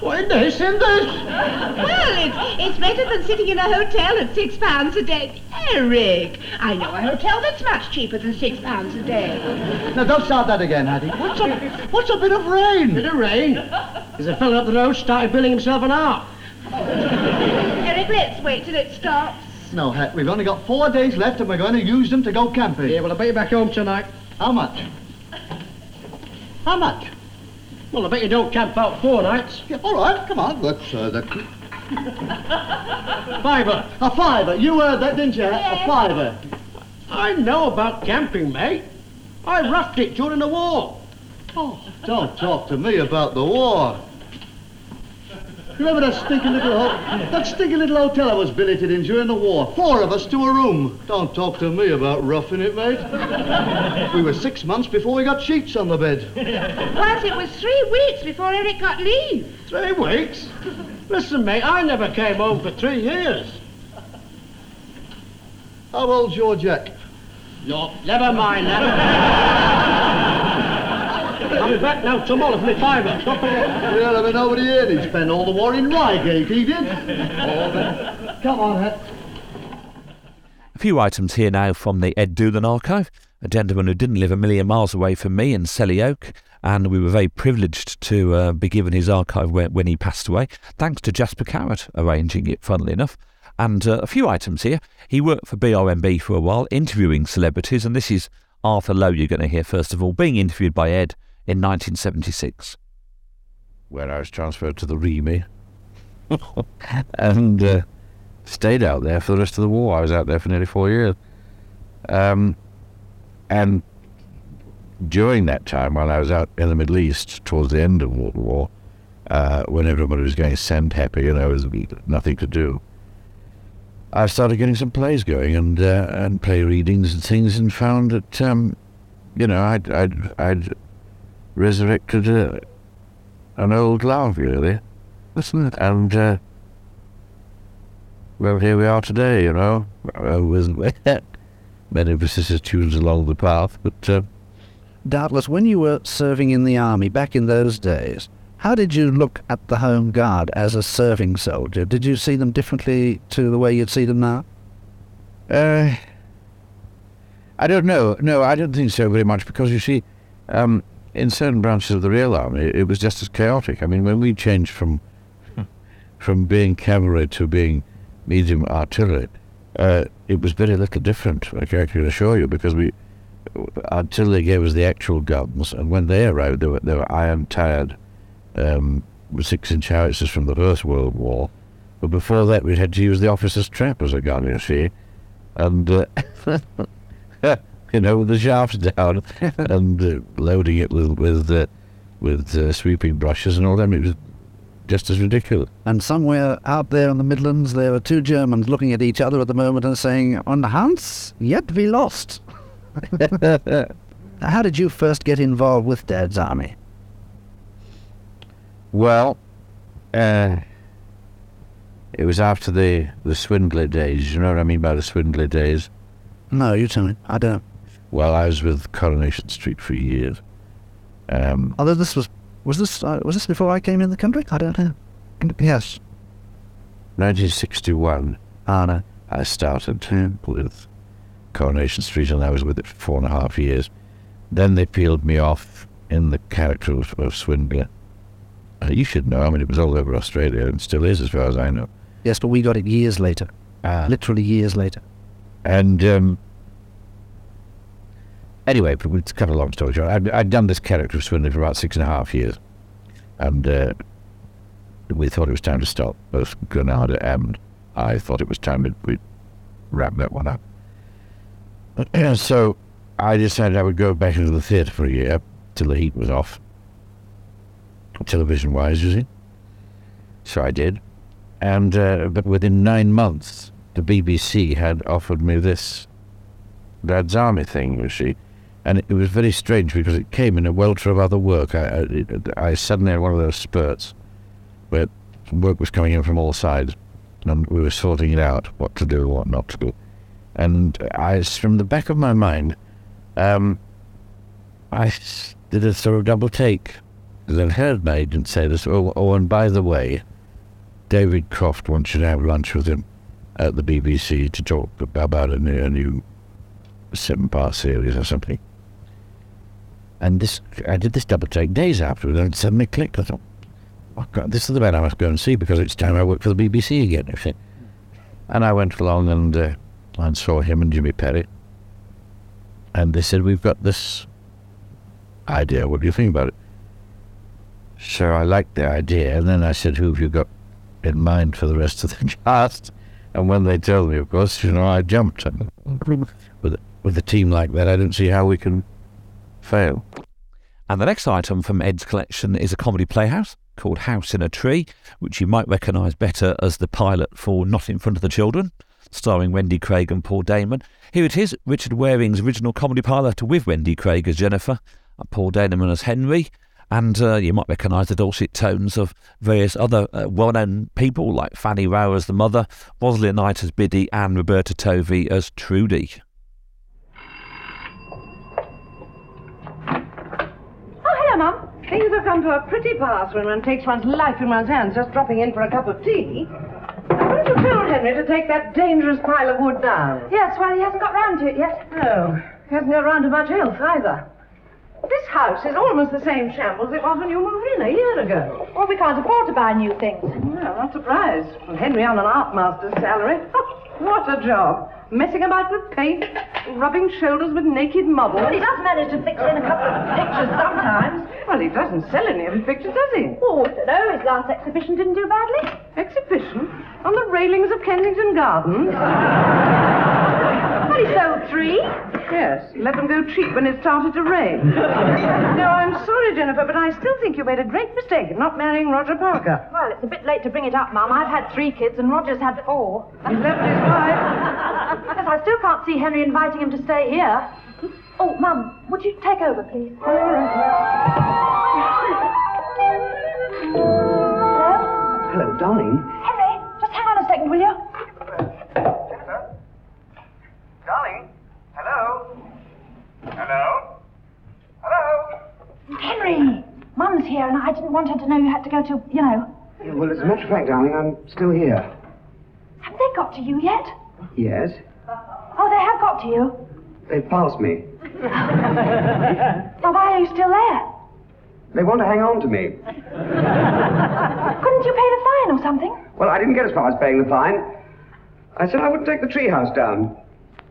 What, in this? In this? Well, it's, it's better than sitting in a hotel at six pounds a day. Eric, I know a hotel that's much cheaper than six pounds a day. Now, don't start that again, Hattie. What's a, what's a bit of rain? Bit of rain? There's a fellow up the road started building himself an ark. Eric, let's wait till it stops. No, Het, we've only got four days left and we're going to use them to go camping. Yeah, well, I bet you back home tonight. How much? How much? Well, I bet you don't camp out four nights. Yeah, all right, come on. Let's, uh, that... <laughs> Fiver. A fiver. You heard that, didn't you? A fiver. I know about camping, mate. I roughed it during the war. Oh, don't talk to me about the war. Remember that stinking little ho- that stinking little hotel I was billeted in during the war? Four of us to a room. Don't talk to me about roughing it, mate. we were six months before we got sheets on the bed. Once it was three weeks before Eric got leave. Three weeks? Listen, mate, I never came home for three years. How old's your Jack? No, never mind that. <laughs> I'm back now tomorrow for my fiver. Stop it. Well, I mean, nobody here. He spent all the war in Reigate, he did. Oh. Come on, Het. A few items here now from the Ed Doolan archive, a gentleman who didn't live a million miles away from me in Selly Oak, and we were very privileged to uh, be given his archive when, when he passed away, thanks to Jasper Carrott arranging it, funnily enough. And uh, a few items here. He worked for BRMB for a while, interviewing celebrities, and this is Arthur Lowe you're going to hear first of all, being interviewed by Ed in 1976. where I was transferred to the Remy <laughs> and uh, stayed out there for the rest of the war. I was out there for nearly four years. Um, and during that time, while I was out in the Middle East towards the end of World War, uh, when everybody was going send happy and there was nothing to do, I started getting some plays going and uh, and play readings and things, and found that um, you know I'd I'd I'd resurrected a, an old love, really. And, uh, well, here we are today, you know, uh, with <laughs> many vicissitudes along the path, but uh, Doubtless, when you were serving in the army back in those days, how did you look at the Home Guard as a serving soldier? Did you see them differently to the way you'd see them now? Uh, I don't know. No, I don't think so very much because you see, um, in certain branches of the real army, it was just as chaotic. I mean, when we changed from from being cavalry to being medium artillery, uh, it was very little different. I can assure you, because we artillery gave us the actual guns, and when they arrived, they were they were iron-tired um, six-inch howitzers from the First World War. But before that, we had to use the officer's trap as a gun, you see, and. Uh, <laughs> <laughs> you know, with the shafts down <laughs> and uh, loading it with with uh, with uh, sweeping brushes and all that. It was just as ridiculous. And somewhere out there in the Midlands, there are two Germans looking at each other at the moment and saying, "On Hans, yet we lost." <laughs> How did you first get involved with Dad's army? Well, uh, It was after the the Swindley days. You know what I mean by the Swindley days? No, you tell me. I don't. Well, I was with Coronation Street for years. Um, Although this was was this uh, was this before I came in the country? I don't know. Yes. 1961. Ah, no. I started with Coronation Street, and I was with it for four and a half years. Then they peeled me off in the character of, of Swindley. Uh, you should know. I mean, it was all over Australia and still is, as far as I know. Yes, but we got it years later. Ah. Literally years later. And um, anyway, to cut a long story short, I'd, I'd done this character of Swindley for about six and a half years, and uh, we thought it was time to stop. Both Granada and I thought it was time that we'd wrap that one up. <clears throat> So I decided I would go back into the theatre for a year till the heat was off, television wise, you see. So I did. And, uh, but within nine months, the BBC had offered me this Dad's Army thing, you see. And it, was very strange because it came in a welter of other work. I, I, I suddenly had one of those spurts where work was coming in from all sides and we were sorting it out, what to do what not to do. And I, from the back of my mind, um, I did a sort of double take. Then heard my agent say this. Oh, oh, and by the way, David Croft wants you to have lunch with him at the BBC to talk about a new, a new seven-part series or something. And this, I did this double take days afterwards, and it suddenly clicked. I thought, oh God, this is the man I must go and see because it's time I work for the BBC again. You see. And I went along and uh, and saw him and Jimmy Perry. And they said, we've got this idea. What do you think about it? So I liked the idea, and then I said, who have you got in mind for the rest of the <laughs> cast? And when they told me, of course, you know, I jumped. <laughs> With, with a team like that, I don't see how we can fail. And the next item from Ed's collection is a comedy playhouse called House in a Tree, which you might recognise better as the pilot for Not in Front of the Children, starring Wendy Craig and Paul Daneman. Here it is, Richard Waring's original comedy pilot with Wendy Craig as Jennifer, and Paul Daneman as Henry, and uh, you might recognise the dulcet tones of various other uh, well-known people like Fanny Rowe as the mother, Rosalind Knight as Biddy, and Roberta Tovey as Trudy. Oh, hello, Mum. Things have come to a pretty pass when one takes one's life in one's hands just dropping in for a cup of tea. Now, don't you tell Henry to take that dangerous pile of wood down? Yes, well, he hasn't got round to it yet. No, he hasn't got round to much else either. This house is almost the same shambles it was when you moved in a year ago. Well, we can't afford to buy new things. Well, not surprised. With Henry on an art master's salary. <laughs> what a job. Messing about with paint, rubbing shoulders with naked models. Well, he does manage to fix in a couple of pictures sometimes. Well, he doesn't sell any of his pictures, does he? Oh, I don't know. His last exhibition didn't do badly. Exhibition? On the railings of Kensington Gardens? Well, he sold three. Yes, let them go cheap when it started to rain. no, I'm sorry, Jennifer, but I still think you made a great mistake in not marrying Roger Parker. Well, it's a bit late to bring it up, Mum. I've had three kids and Roger's had four. He left his wife. <laughs> Yes, I still can't see Henry inviting him to stay here. Oh, Mum, would you take over, please? Oh, Hello, Hello, darling. Henry, just hang on a second, will you? Darling? Hello? Hello? Hello? Henry! Mum's here, and I didn't want her to know you had to go to, you know. Yeah, well, as a matter of fact, darling, I'm still here. Haven't they got to you yet? Yes? Oh, they have got to you. They've passed me. <laughs> Well, why are you still there? They want to hang on to me. Couldn't you pay the fine or something? Well, I didn't get as far as paying the fine. I said I wouldn't take the treehouse down.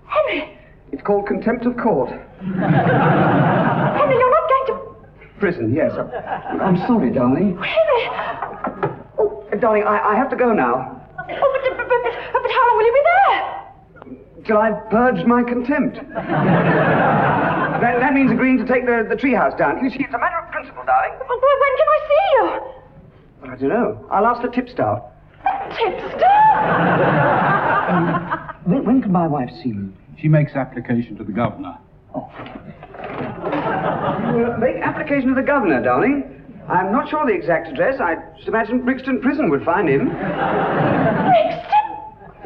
Henry! It's called contempt of court. <laughs> Henry, you're not going to. Prison, yes. I'm, I'm sorry, darling. Henry! Oh, darling, I, I have to go now. Oh, but, but, but, but how long will you be there? Till I've purged my contempt. that, that means agreeing to take the, the treehouse down. You see, it's a matter of principle, darling. Well, when can I see you? Well, I don't know. I'll ask the tipstaff. Tipstaff? <laughs> When, when can my wife see me? She makes application to the governor. You, uh, make application to the governor, darling. I'm not sure the exact address. I just imagine Brixton Prison would find him. Brixton?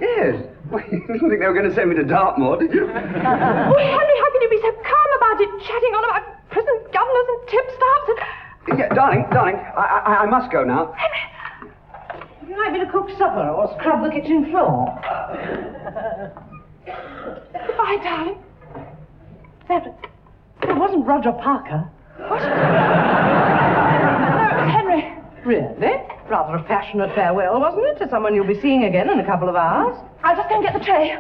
Yes. Well, <laughs> you didn't think they were going to send me to Dartmoor, did you? <laughs> Oh, Henry, how can you be so calm about it, chatting on about prison governors and tipstaffs and... Yeah, darling, darling, I, I, I must go now. Would you like me to cook supper or scrub the kitchen floor? Goodbye, darling. That, that wasn't Roger Parker. What? <laughs> no, Henry. Really? Rather a passionate farewell, wasn't it, to someone you'll be seeing again in a couple of hours? I'll just go and get the tray.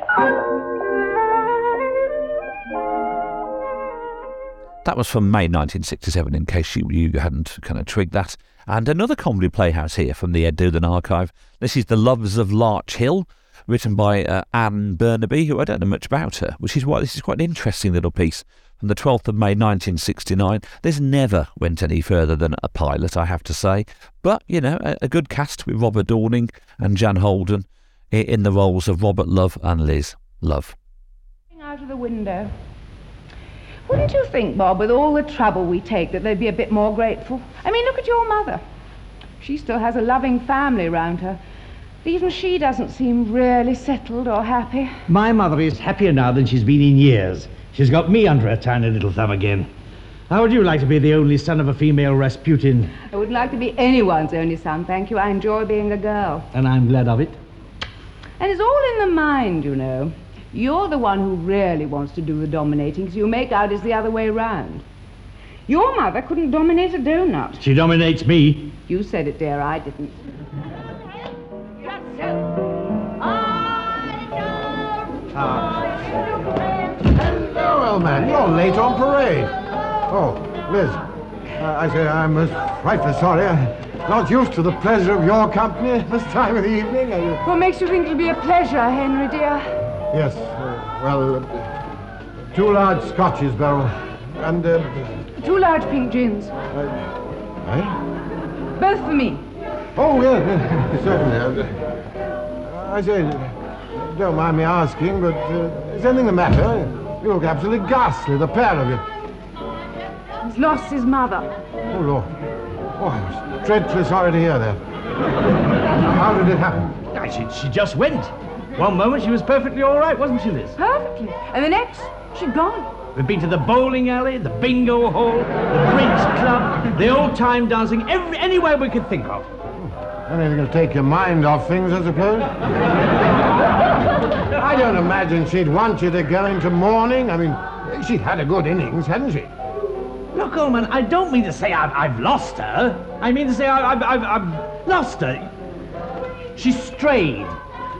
That was from May 1967, in case you, you hadn't kind of twigged that. And another comedy playhouse here from the Ed Doolan archive. This is The Loves of Larch Hill, written by uh, Anne Burnaby, who I don't know much about her, which is why this is quite an interesting little piece. From the 12th of May 1969. This never went any further than a pilot, I have to say. But, you know, a, a good cast with Robert Dorning and Jan Holden i- in the roles of Robert Love and Liz Love. Out of the window. Wouldn't you think, Bob, with all the trouble we take, that they'd be a bit more grateful? I mean, look at your mother. She still has a loving family round her. Even she doesn't seem really settled or happy. My mother is happier now than she's been in years. She's got me under her tiny little thumb again. How would you like to be the only son of a female Rasputin? I wouldn't like to be anyone's only son, thank you. I enjoy being a girl. And I'm glad of it. And it's all in the mind, you know. You're the one who really wants to do the dominating, so you make out it's the other way round. Your mother couldn't dominate a donut. She dominates me. You said it, dear, I didn't. Hello, ah. Old man. You're late on parade. Oh, Liz. Uh, I say I'm uh, frightfully sorry. I'm not used to the pleasure of your company <laughs> this time of the evening. I, What makes you think it'll be a pleasure, Henry, dear? yes, uh, well, uh, two large scotches, Beryl. And, uh, Two large pink gins. eh? Both for me. Oh, yeah, yeah, <laughs> certainly. Uh, I say, don't mind me asking, but uh, is anything the matter? You look absolutely ghastly, the pair of you. He's lost his mother. Oh, Lord. Oh, I'm dreadfully sorry to hear that. How did it happen? She, she just went. One moment she was perfectly all right, wasn't she, Liz? Perfectly. And the next, she'd gone. We've been to the bowling alley, the bingo hall, the bridge club, the old-time dancing, every, anywhere we could think of. Hmm. Anything to take your mind off things, I suppose? I don't imagine she'd want you to go into mourning. I mean, she'd had a good innings, hadn't she? Look, old man, I don't mean to say I've, I've lost her. I mean to say I've, I've, I've lost her. She's strayed.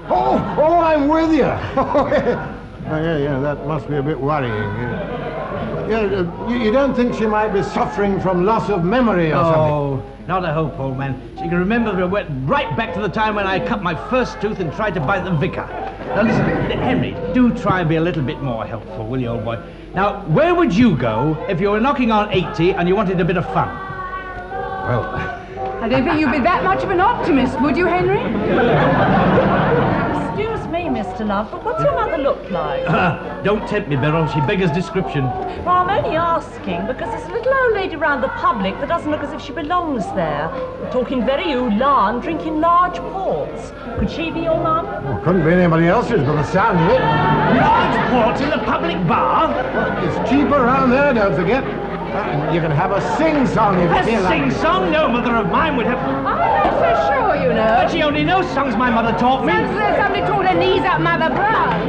Oh, oh, I'm with you. <laughs> Oh, yeah, yeah, that must be a bit worrying. Yeah, yeah uh, you, you don't think she might be suffering from loss of memory or something? Oh, not a hope, old man. She can remember it went right back to the time when I cut my first tooth and tried to bite the vicar. Now listen, Henry, do try and be a little bit more helpful, will you, old boy? Now, where would you go if you were knocking on 80 and you wanted a bit of fun? Well, I don't think you'd be that much of an optimist, would you, Henry? <laughs> Excuse Mr. Love, but what's your mother look like? <laughs> Ah, don't tempt me, Beryl. She beggars description. Well, I'm only asking because there's a little old lady round the public that doesn't look as if she belongs there. Talking very ooh-la and drinking large ports. Could she be your mum? Well, couldn't be anybody else's by the sound of it. Large ports in the public bar? Well, it's cheaper around there, don't forget. You can have a sing-song if A you feel like it. sing-song? No mother of mine would have... I'm not so sure, you know. But she only knows songs my mother taught me. Sounds as though somebody taught her knees up Mother Brown.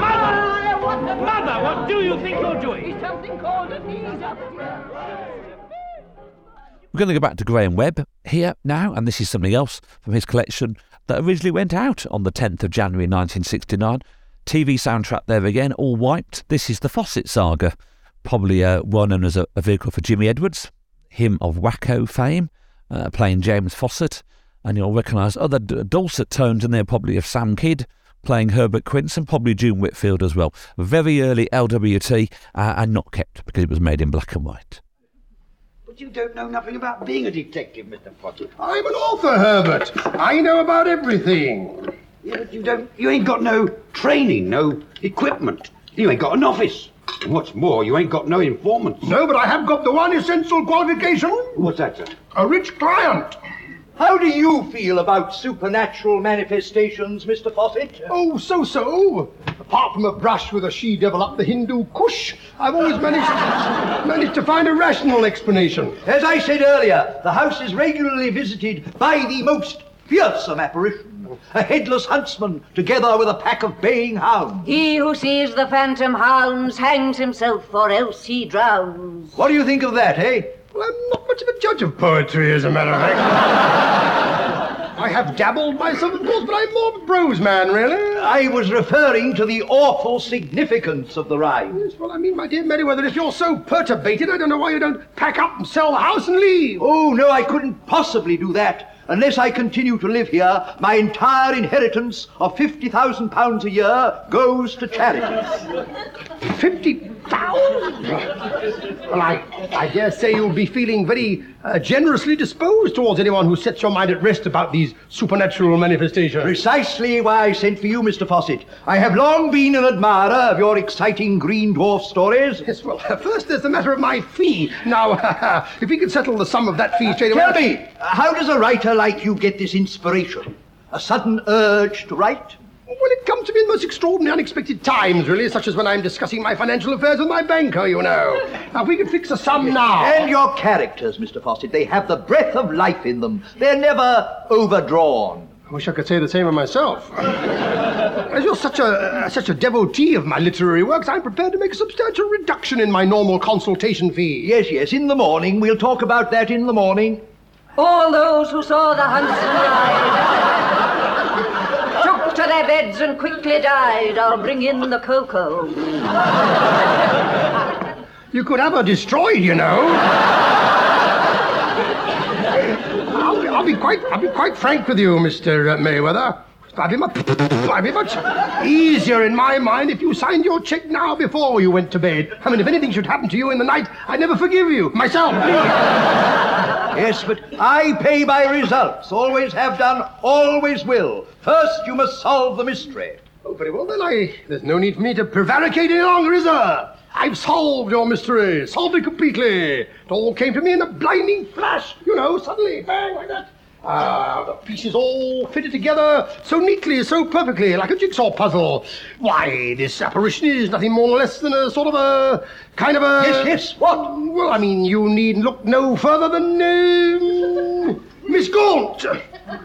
Mother! Mother, what do you think you're doing? It's Something called a knees up. We're going to go back to Graham Webb here now, and this is something else from his collection that originally went out on the 10th of January 1969. TV soundtrack there again, all wiped. This is the Fossett saga, probably uh, well known as a, a vehicle for Jimmy Edwards, him of Whack-O fame, uh, playing James Fossett, and you'll recognise other d- dulcet tones in there, probably of Sam Kydd playing Herbert Quince and probably June Whitfield as well. Very early LWT uh, and not kept because it was made in black and white. But you don't know nothing about being a detective, Mr. Potter. I'm an author, Herbert. I know about everything. Yeah, but you don't. You ain't got no training, no equipment. You ain't got an office. What's more, you ain't got no informants. No, but I have got the one essential qualification. What's that, sir? A rich client. How do you feel about supernatural manifestations, Mr. Fossett? Oh, so so. Apart from a brush with a she devil up the Hindu Kush, I've always managed managed to find a rational explanation. As I said earlier, the house is regularly visited by the most fearsome apparition. A headless huntsman, together with a pack of baying hounds. He who sees the phantom hounds hangs himself, or else he drowns. What do you think of that, eh? Well, I'm not much of a judge of poetry, as a matter of fact. <laughs> I have dabbled myself, of course, but I'm more of a prose man, really. I was referring to the awful significance of the rhyme. Yes, well, I mean, my dear Merriweather, if you're so perturbated, I don't know why you don't pack up and sell the house and leave. Oh, no, I couldn't possibly do that. Unless I continue to live here, my entire inheritance of £50,000 a year goes to charities. <laughs> Fifty thousand? Well, I, I dare say you'll be feeling very uh, generously disposed towards anyone who sets your mind at rest about these supernatural manifestations. Precisely why I sent for you, Mr. Fossett. I have long been an admirer of your exciting green dwarf stories. Yes, well, <laughs> first there's the matter of my fee. Now, <laughs> if we could settle the sum of that fee straight away. Tell me, how does a writer like you get this inspiration? A sudden urge to write? Well, it comes to me in the most extraordinary, unexpected times, really, such as when I'm discussing my financial affairs with my banker, you know. Now, if we could fix a sum now. And your characters, Mr. Fossett, they have the breath of life in them. They're never overdrawn. I wish I could say the same of myself. As you're such a uh, such a devotee of my literary works, I'm prepared to make a substantial reduction in my normal consultation fee. Yes, yes, in the morning. We'll talk about that in the morning. All those who saw the huntsman ride took to their beds and quickly died. I'll bring in the cocoa. You could have her destroyed, you know. I'll, I'll be quite I'll be quite frank with you, Mr. Uh, Mayweather. I'd be, much, I'd be much easier in my mind if you signed your check now before you went to bed. I mean, if anything should happen to you in the night, I'd never forgive you. Myself, Yes, but I pay by results. Always have done, always will. First, you must solve the mystery. Oh, very well, then I. There's no need for me to prevaricate any longer, is there? I've solved your mystery, solved it completely. It all came to me in a blinding flash, you know, suddenly, bang, like that. Ah, the pieces all fitted together so neatly, so perfectly, like a jigsaw puzzle. Why, this apparition is nothing more or less than a sort of a kind of a. Yes, yes, what? Well, I mean, you need look no further than um, Miss Gaunt.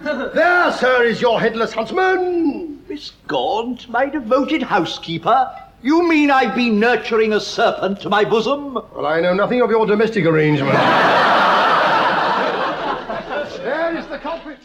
There, sir, is your headless huntsman. Miss Gaunt, my devoted housekeeper. You mean I've been nurturing a serpent to my bosom? Well, I know nothing of your domestic arrangement. <laughs> there is the culprit.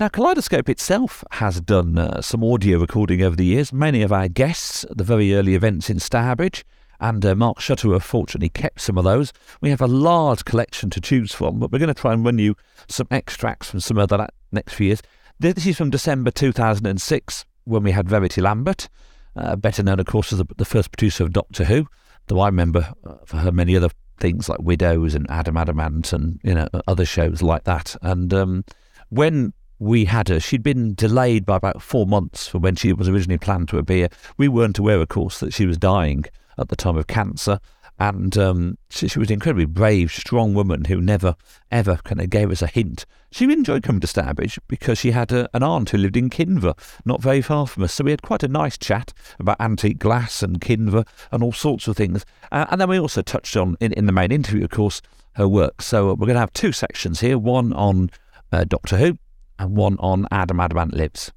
Now, Kaleidoscope itself has done uh, some audio recording over the years. Many of our guests at the very early events in Stourbridge, and uh, Mark Shutterworth fortunately kept some of those. We have a large collection to choose from, but we're going to try and run you some extracts from some of the next few years. This is from December 2006, when we had Verity Lambert, uh, better known, of course, as the, the, first producer of Doctor Who, though I remember uh, for her many other things like Widows and Adam Adamant and you know other shows like that. And um, when we had her, she'd been delayed by about four months from when she was originally planned to appear. We weren't aware, of course, that she was dying at the time of cancer. And um, she, she, was an incredibly brave, strong woman who never, ever kind of gave us a hint. She enjoyed coming to Stourbridge because she had a, an aunt who lived in Kinver, not very far from us. So we had quite a nice chat about antique glass and Kinver and all sorts of things. Uh, and then we also touched on, in, in the main interview, of course, her work. So we're going to have two sections here one on uh, Doctor Who and one on Adam Adamant Lives.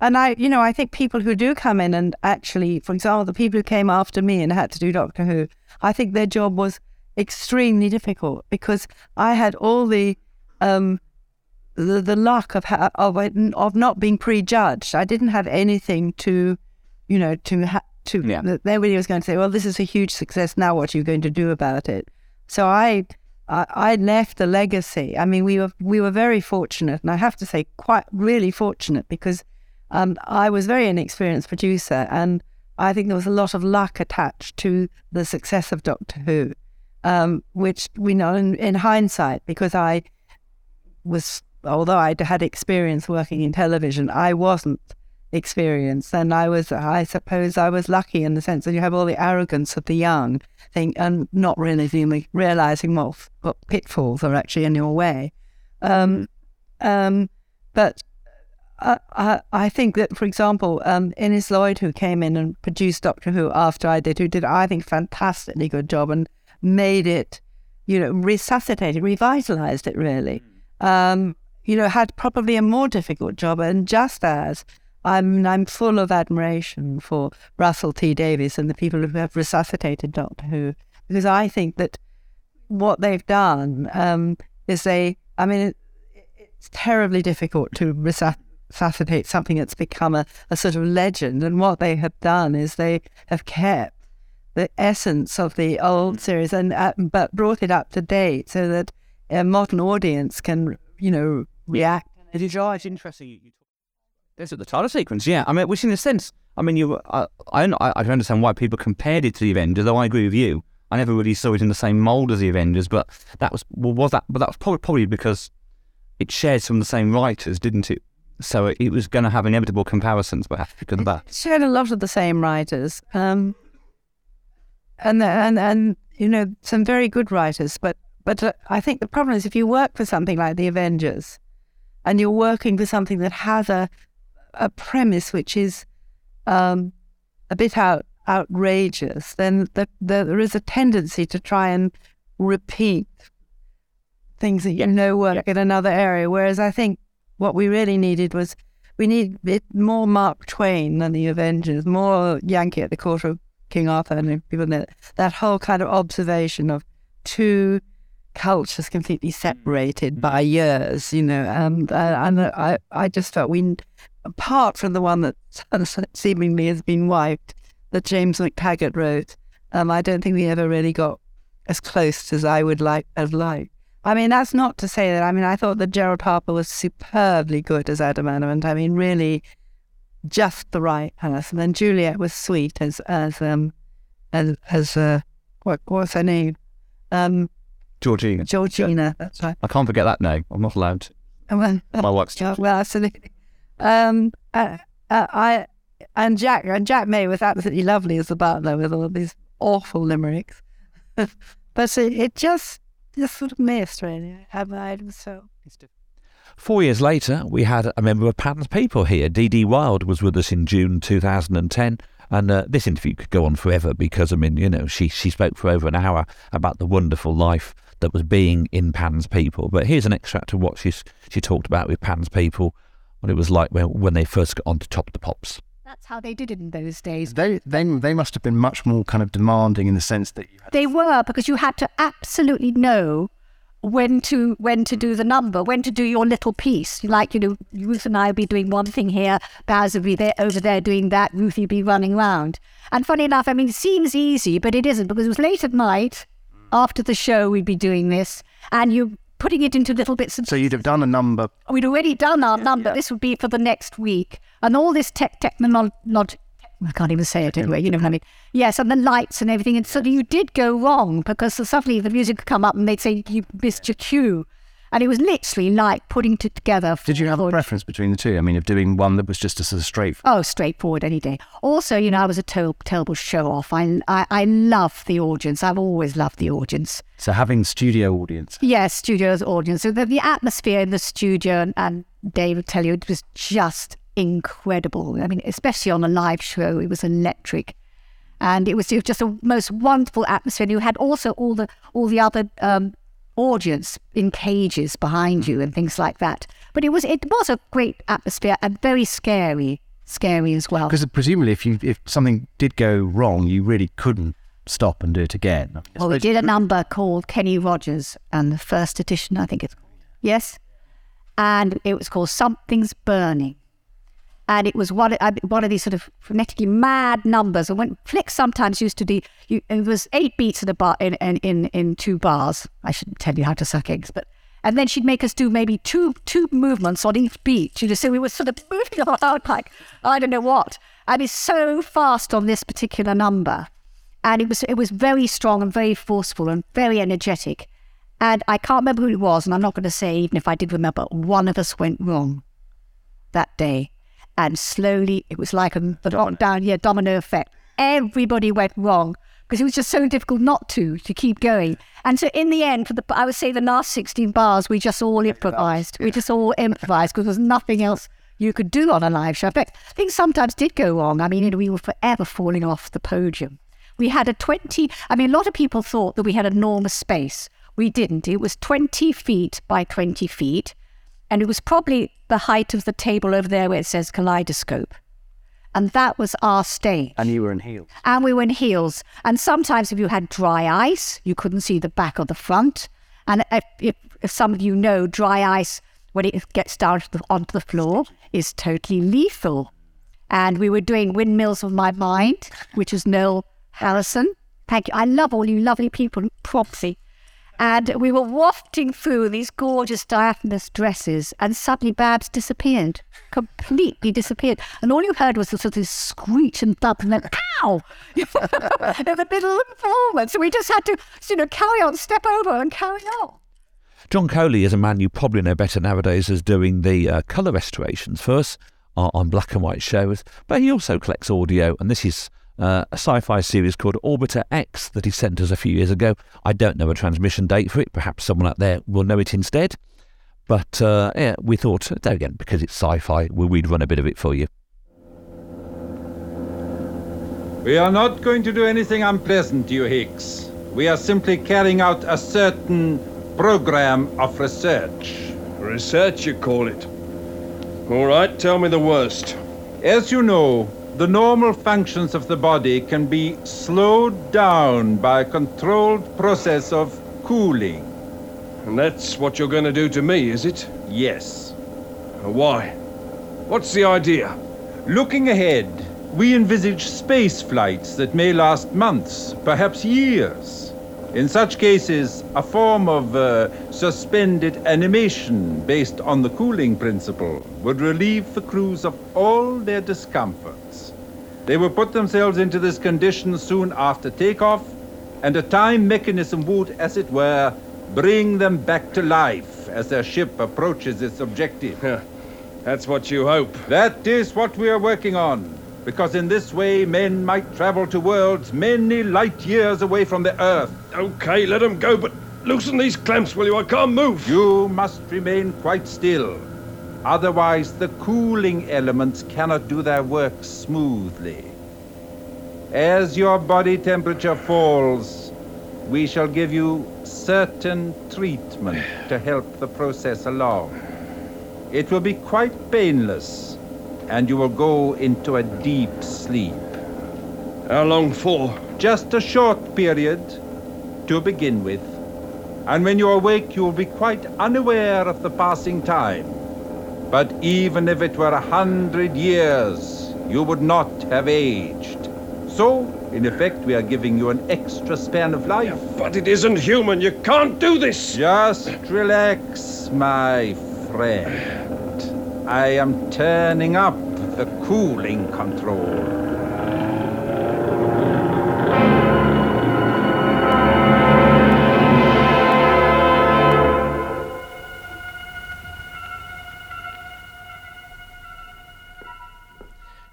And I, you know, I think people who do come in and actually, for example, the people who came after me and had to do Doctor Who, I think their job was extremely difficult because I had all the, um, the, the luck of, ha- of of not being prejudged. I didn't have anything to, you know, to ha- to. Yeah. Nobody was going to say, "Well, this is a huge success. Now, what are you going to do about it?" So I, I, left a legacy. I mean, we were we were very fortunate, and I have to say, quite really fortunate because um, I was very inexperienced producer, and I think there was a lot of luck attached to the success of Doctor Who, um, which we know in, in, hindsight, because I was, although I had experience working in television, I wasn't experience. And I was, I suppose, I was lucky in the sense that you have all the arrogance of the young, thing, and not really realizing what, what pitfalls are actually in your way. Um, um, but I, I, I think that, for example, um, Innes Lloyd, who came in and produced Doctor Who after I did, who did, I think, fantastically good job and made it, you know, resuscitated, revitalized it really. Um, you know, had probably a more difficult job. And just as I'm, I'm full of admiration for Russell T Davies and the people who have resuscitated Doctor Who, because I think that what they've done um, is they, I mean, it's terribly difficult to resuscitate something that's become a, a sort of legend. And what they have done is they have kept the essence of the old series and uh, but brought it up to date so that a modern audience can, you know, react. It is, oh, it's interesting. You There's the title sequence, yeah. I mean, which in a sense, I mean, you, I, I, I can understand why people compared it to the Avengers. Though I agree with you, I never really saw it in the same mold as the Avengers. But that was, well, was that? But that was probably, probably because it shared some of the same writers, didn't it? So it, it was going to have inevitable comparisons, perhaps because of that. It shared a lot of the same writers, um, and and and you know some very good writers. But but uh, I think the problem is if you work for something like the Avengers, and you're working for something that has a a premise which is um, a bit out outrageous, then the, the, there is a tendency to try and repeat things that you know work in another area. Whereas I think what we really needed was we need more Mark Twain than the Avengers, more Yankee at the court of King Arthur and people that that whole kind of observation of two cultures completely separated mm-hmm. by years, you know. And, and I, I just felt we, apart from the one that <laughs> seemingly has been wiped, that James MacTaggart wrote, um, I don't think we ever really got as close as I would like have liked. I mean, that's not to say that. I mean, I thought that Gerald Harper was superbly good as Adam Adamant. I mean, really, just the right person. And Juliet was sweet as as um as as uh what what's her name um Georgina. Georgina. That's right. I can't forget that name. I'm not allowed. To. Well, My wife's. Yeah, <laughs> well, absolutely. Um, uh, uh, I and Jack and Jack May was absolutely lovely as the butler with all these awful limericks, <laughs> but it, it just just sort of missed, really. I had so. Four years later, we had a member of Pan's People here. Dee Dee Wilde was with us in June 2010. And uh, this interview could go on forever because, I mean, you know, she, she spoke for over an hour about the wonderful life that was being in Pan's People. But here's an extract of what she's, she talked about with Pan's People, what it was like when, when they first got on to Top of the Pops. That's how they did it in those days. They, they, they must have been much more kind of demanding in the sense that you had. They were because you had to absolutely know when to when to do the number, when to do your little piece. Like you know, Ruth and I will be doing one thing here, Baz will be there over there doing that, Ruthie will be running around. And funny enough, I mean, it seems easy, but it isn't because it was late at night. After the show, we'd be doing this, and you putting it into little bits. And so you'd have done a number. We'd already done our yeah, number. Yeah. This would be for the next week, and all this tech technology. I can't even say it anyway. You know what I mean? Yes, and the lights and everything. And so you did go wrong because suddenly the music would come up and they'd say you missed your cue. And it was literally like putting it together. Did you have a preference between the two? I mean, of doing one that was just a sort of straight. Oh, straightforward any day. Also, you know, I was a ter- terrible show off. I, I I love the audience. I've always loved the audience. So having studio audience. Yes, studio audience. So the, the atmosphere in the studio, and, and Dave will tell you, it was just incredible. I mean, especially on a live show, it was electric. And it was, it was just a most wonderful atmosphere. And you had also all the all the other um, audience in cages behind you and mm-hmm. things like that. But it was it was a great atmosphere and very scary, scary as well. Because presumably, if you if something did go wrong, you really couldn't stop and do it again. well, we did a number called Kenny Rogers, and the first edition, I think it's yes, and it was called Something's Burning and it was one, uh, one of these sort of frenetically mad numbers. And when Flick sometimes used to do, you, it was eight beats in a bar in, in, in, in two bars. I shouldn't tell you how to suck eggs, but and then she'd make us do maybe two two movements on each beat. You know, so we were sort of <laughs> moving around like I don't know what. And it's so fast on this particular number, and it was it was very strong and very forceful and very energetic. And I can't remember who it was, and I'm not going to say even if I did remember. One of us went wrong that day and slowly it was like a lockdown, yeah, domino effect. Everybody went wrong because it was just so difficult not to to keep going. And so in the end, for the I would say the last sixteen bars, we just all oh improvised. We just all improvised because there was nothing else you could do on a live show. In fact, things sometimes did go wrong. I mean, you know, we were forever falling off the podium. We had a 20, I mean, a lot of people thought that we had enormous space. We didn't. It was 20 feet by 20 feet. And it was probably the height of the table over there where it says kaleidoscope. And that was our stage. And you were in heels. And we were in heels. And sometimes if you had dry ice, you couldn't see the back or the front. And if, if, if some of you know, dry ice, when it gets down to the, onto the floor, is totally lethal. And we were doing Windmills of My Mind, which is Noel Harrison. Thank you. I love all you lovely people, Propsy. And we were wafting through these gorgeous diaphanous dresses, and suddenly Babs disappeared, completely disappeared. And all you heard was the sort of screech and thud, and then ow! in the middle of the performance. So we just had to, you know, carry on, step over, and carry on. John Coley is a man you probably know better nowadays as doing the uh, colour restorations first on, on black and white shows, but he also collects audio, and this is uh, a sci fi series called Orbiter X that he sent us a few years ago. I don't know a transmission date for it, perhaps someone out there will know it instead. But uh, yeah, we thought, there again, because it's sci fi, we'd run a bit of it for you. We are not going to do anything unpleasant, you Hicks. We are simply carrying out a certain program of research. Research, you call it? All right, tell me the worst. As you know, the normal functions of the body can be slowed down by a controlled process of cooling. And that's what you're going to do to me, is it? Yes. Why? What's the idea? Looking ahead, we envisage space flights that may last months, perhaps years. In such cases, a form of uh, suspended animation based on the cooling principle would relieve the crews of all their discomforts. They will put themselves into this condition soon after takeoff, and a time mechanism would, as it were, bring them back to life as their ship approaches its objective. Yeah, That's what you hope. That is what we are working on because in this way men might travel to worlds many light years away from the Earth. Okay, let them go, but loosen these clamps, will you? I can't move. You must remain quite still. Otherwise, the cooling elements cannot do their work smoothly. As your body temperature falls, we shall give you certain treatment to help the process along. It will be quite painless and you will go into a deep sleep. How long for? Just a short period to begin with. And when you awake, you will be quite unaware of the passing time. But even if it were a hundred years, you would not have aged. So, in effect, we are giving you an extra span of life. Yeah, but it isn't human. You can't do this. Just relax, my friend. I am turning up the cooling control.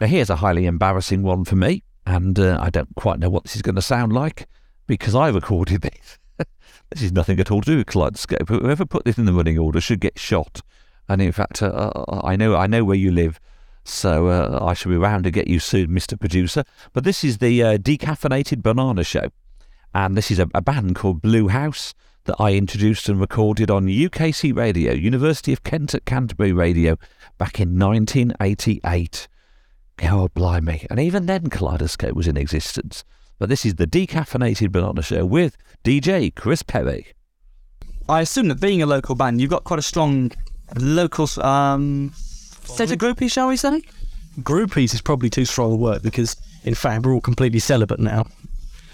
Now, here's a highly embarrassing one for me, and uh, I don't quite know what this is going to sound like because I recorded <laughs> this. this is nothing at all to do with Kaleidoscope. Whoever put this in the running order should get shot. And in fact, uh, I know I know where you live, so uh, I shall be round to get you soon, Mr. Producer. But this is the uh, Decaffeinated Banana Show, and this is a, a, band called Blue House that I introduced and recorded on UKC Radio, University of Kent at Canterbury Radio, back in 1988. God blimey! And even then, Kaleidoscope was in existence. But this is the Decaffeinated Banana Show with DJ Chris Perry. I assume that being a local band, you've got quite a strong local um, set of groupies, shall we say? Groupies is probably too strong a word because, in fact, we're all completely celibate now.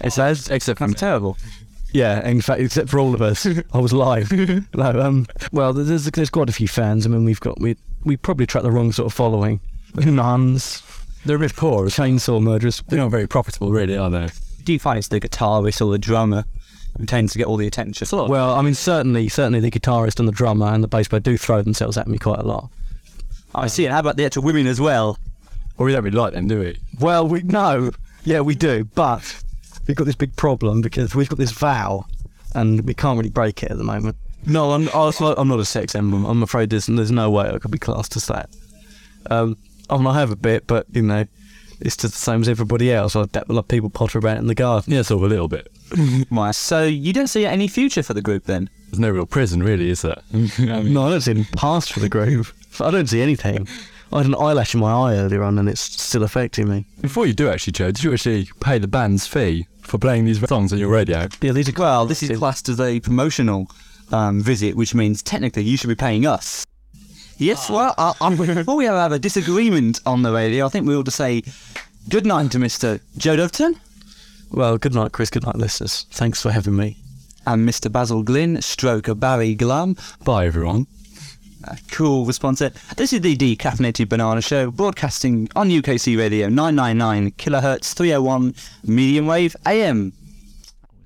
It says, except for terrible. Yeah, in fact, except for all of us, <laughs> I was live. <laughs> no, um, well, there's there's quite a few fans. I mean, we've got we we probably attract the wrong sort of following. <laughs> Nuns, they're a bit poor. Chainsaw murderers. They're not very profitable, really, are they? Do you find it's the guitarist or the drummer who tends to get all the attention? Well, I mean, certainly, certainly the guitarist and the drummer and the bass player do throw themselves at me quite a lot. I see. And how about the actual women as well? Well, we don't really like them, do we? Well, we no. Yeah, we do. But we've got this big problem because we've got this vow, and we can't really break it at the moment. No, I'm I'm not a sex emblem. I'm afraid there's there's no way I could be classed as that. Um, I mean, I have a bit, but you know, it's just the same as everybody else. I bet a lot of people potter about in the garden. Yeah, sort of a little bit. <laughs> Right. So you don't see any future for the group then? There's no real prison, really, is there? <laughs> no, I don't see any past for the group. I don't see anything. I had an eyelash in my eye earlier on, and it's still affecting me. Before you do actually, Joe, did you actually pay the band's fee for playing these songs on your radio? Yeah, these are Well, this is classed as a promotional um, visit, which means technically you should be paying us. Yes, ah. well, I, I'm, <laughs> before we have a disagreement on the radio, I think we ought to say good night to Mr. Joe Doveton. Well, good night, Chris. Good night, listeners. Thanks for having me. And Mr. Basil Glynn, stroke of Barry Glum. Bye, everyone. A cool response there. This is the Decaffeinated Banana Show, broadcasting on UKC Radio 999 kilohertz 301 medium wave AM.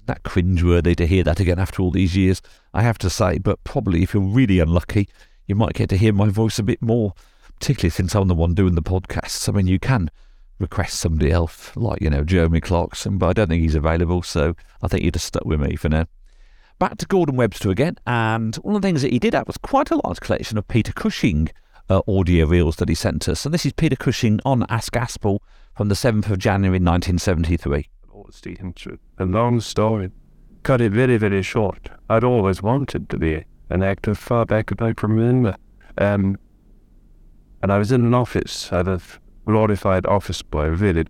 that cringeworthy to hear that again after all these years, I have to say. But probably if you're really unlucky, you might get to hear my voice a bit more, particularly since I'm the one doing the podcasts. I mean, you can request somebody else, like, you know, Jeremy Clarkson, but I don't think he's available, so I think you're just stuck with me for now. Back to Gordon Webster again, and one of the things that he did have was quite a large collection of Peter Cushing uh, audio reels that he sent us. And this is Peter Cushing on Ask Aspel from the 7th of January 1973. honesty and. A long story. Cut it very, very short. I'd always wanted to be an actor far back as I can remember. Um, and I was in an office. Was a glorified office boy, really.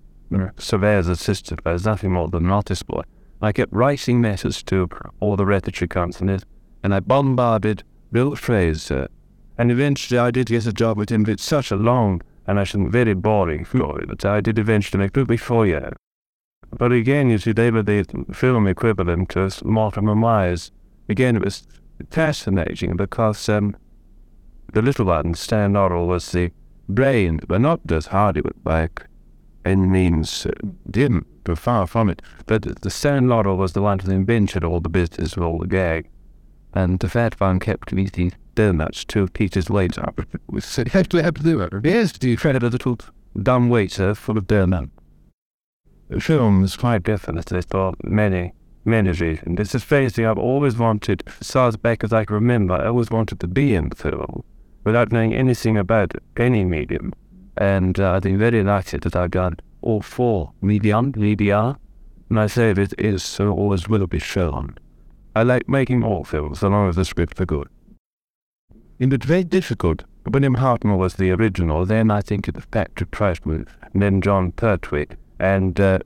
Surveyor's assistant. I was nothing more than an office boy. I kept writing letters to all the retoury companies, and I bombarded Bill Fraser. And eventually I did get a job with him, but it's such a long and I think very boring story, but I did eventually make it before you. But again, you see, they were the film equivalent to Mortimer Myers. Again, it was fascinating because um, the little one, Stan Laurel, was the brain, but not as Hardy went back any means uh, didn't, but far from it. But the Stan Laurel was the one who invented all the business of all the gag. And the fat one kept eating donuts two Peter's. <laughs> We said, you have to do it. Yes, you credit a little dumb waiter full of donuts? The film is quite definitely for many, many reasons. It's a phase thing I've always wanted, as as back as I can remember, I always wanted to be in film without knowing anything about any medium. And uh, I've been very lucky that I've done all four medium, media, and I say it is so always will be shown. I like making all films, so long as the scripts are good. In it was very difficult. William Hartnell was the original, then I think it was Patrick Troughton, and then Jon Pertwee, and uh,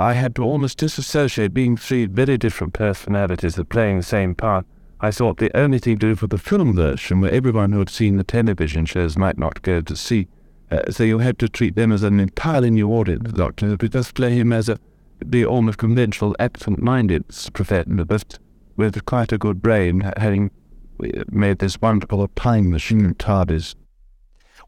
I had to almost disassociate being three very different personalities that playing the same part. I thought the only thing to do for the film version, where everyone who had seen the television shows might not go to see, uh, so you had to treat them as an entirely new audience, Doctor, but just play him as a the almost conventional, absent-minded professional, but with quite a good brain, having made this wonderful time machine TARDIS.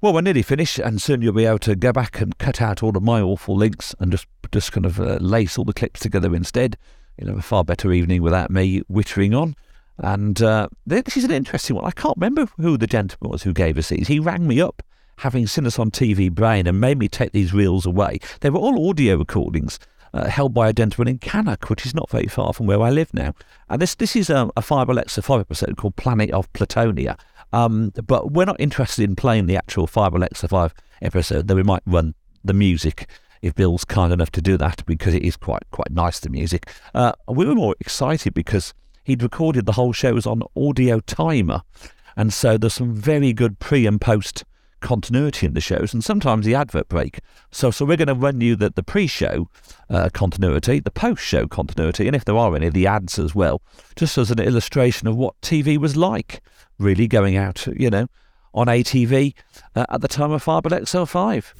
Well, we're nearly finished, and soon you'll be able to go back and cut out all of my awful links and just just kind of uh, lace all the clips together instead. You'll have a far better evening without me wittering on. And uh, this is an interesting one. I can't remember who the gentleman was who gave us these. He rang me up, having seen us on TV Brain, and made me take these reels away. They were all audio recordings. Uh, held by a gentleman in Cannock, which is not very far from where I live now. And this this is a, a Fireball XL5 episode called Planet of Platonia. Um, but we're not interested in playing the actual Fireball XL5 episode, though we might run the music if Bill's kind enough to do that because it is quite quite nice the music. Uh, we were more excited because he'd recorded the whole show shows on audio timer, and so there's some very good pre and post continuity in the shows and sometimes the advert break. So, so we're going to run you the, the pre-show uh, continuity, the post-show continuity, and if there are any, the ads as well, just as an illustration of what TV was like, really going out, you know, on ATV uh, at the time of Fireball XL5.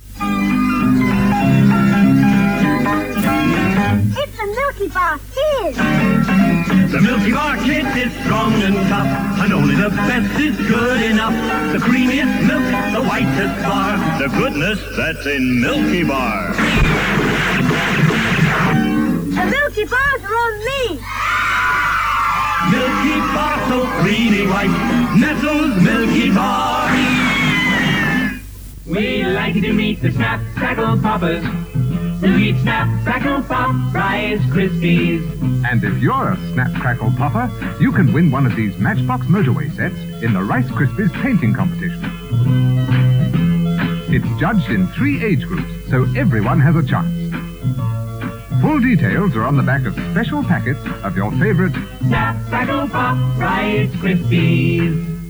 It's a Milky Bar. The Milky Bar Kids is strong and tough, and only the best is good enough. The creamiest milk, the whitest bar, the goodness that's in Milky Bar. The Milky Bars are on me. Milky Bar so creamy white, Nestle's Milky Bar. We like to meet the Snap Crackle Poppers. Eat Snap Crackle Pop Rice Krispies. And if you're a Snap Crackle Popper, you can win one of these Matchbox Motorway sets in the Rice Krispies painting competition. It's judged in three age groups, so everyone has a chance. Full details are on the back of special packets of your favorite Snap Crackle Pop Rice Krispies.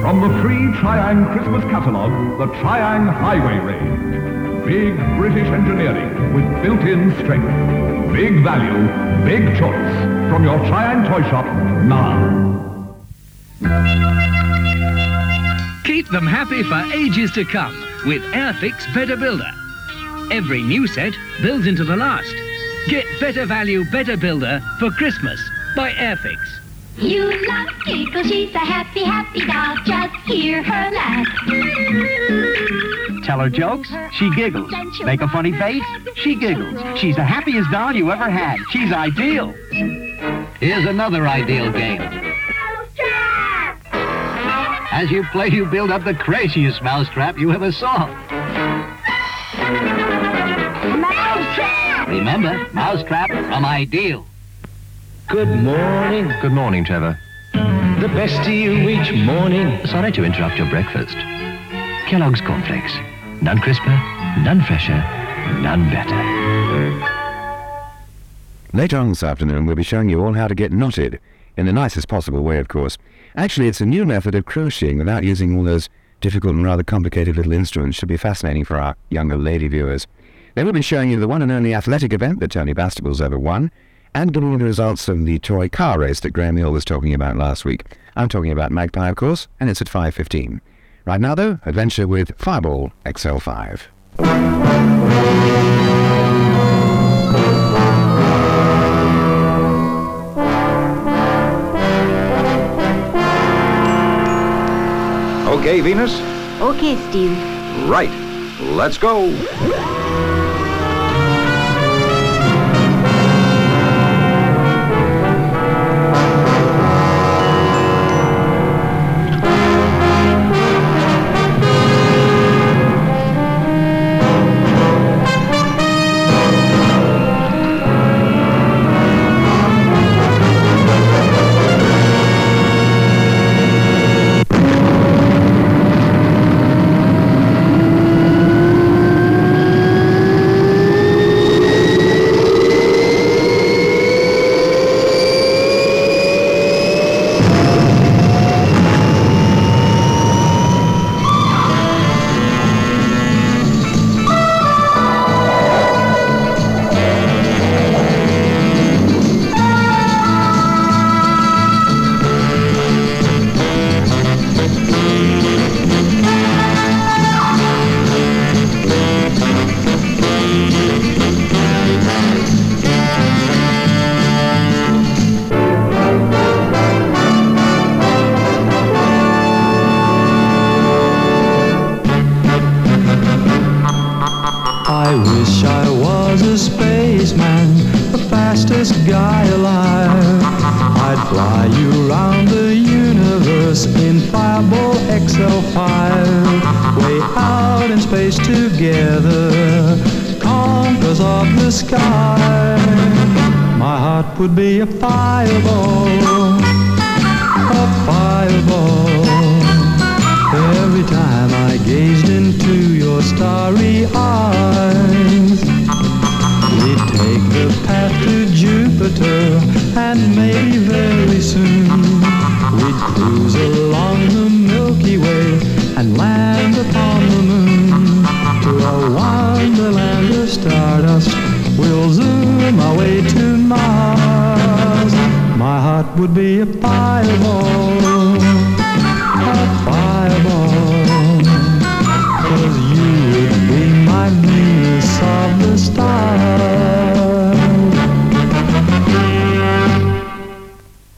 From the free Triang Christmas catalogue, the Triang Highway Range. Big British engineering with built-in strength. Big value, big choice. From your Triang toy shop now. Keep them happy for ages to come with Airfix Better Builder. Every new set builds into the last. Get better value, better builder for Christmas by Airfix. You love Giggle, she's a happy, happy doll. Just hear her laugh. Tell her jokes, she giggles. Make a funny face, she giggles. She's the happiest doll you ever had. She's ideal. Here's another ideal game. As you play, you build up the craziest mousetrap you ever saw. Mousetrap! Remember, mousetrap from Ideal. Good morning. Good morning, Trevor. The best to you each morning. Sorry to interrupt your breakfast. Kellogg's Cornflakes. None crisper, none fresher, none better. Later on this afternoon, we'll be showing you all how to get knotted, in the nicest possible way, of course. Actually, it's a new method of crocheting without using all those difficult and rather complicated little instruments. Should be fascinating for our younger lady viewers. Then we'll be showing you the one and only athletic event that Tony Bastable's ever won, and giving you the results of the toy car race that Graham Hill was talking about last week. I'm talking about Magpie, of course, and it's at 5.15. Right now, though, adventure with Fireball XL5. Okay, Venus? Okay, Steve. Right. Let's go.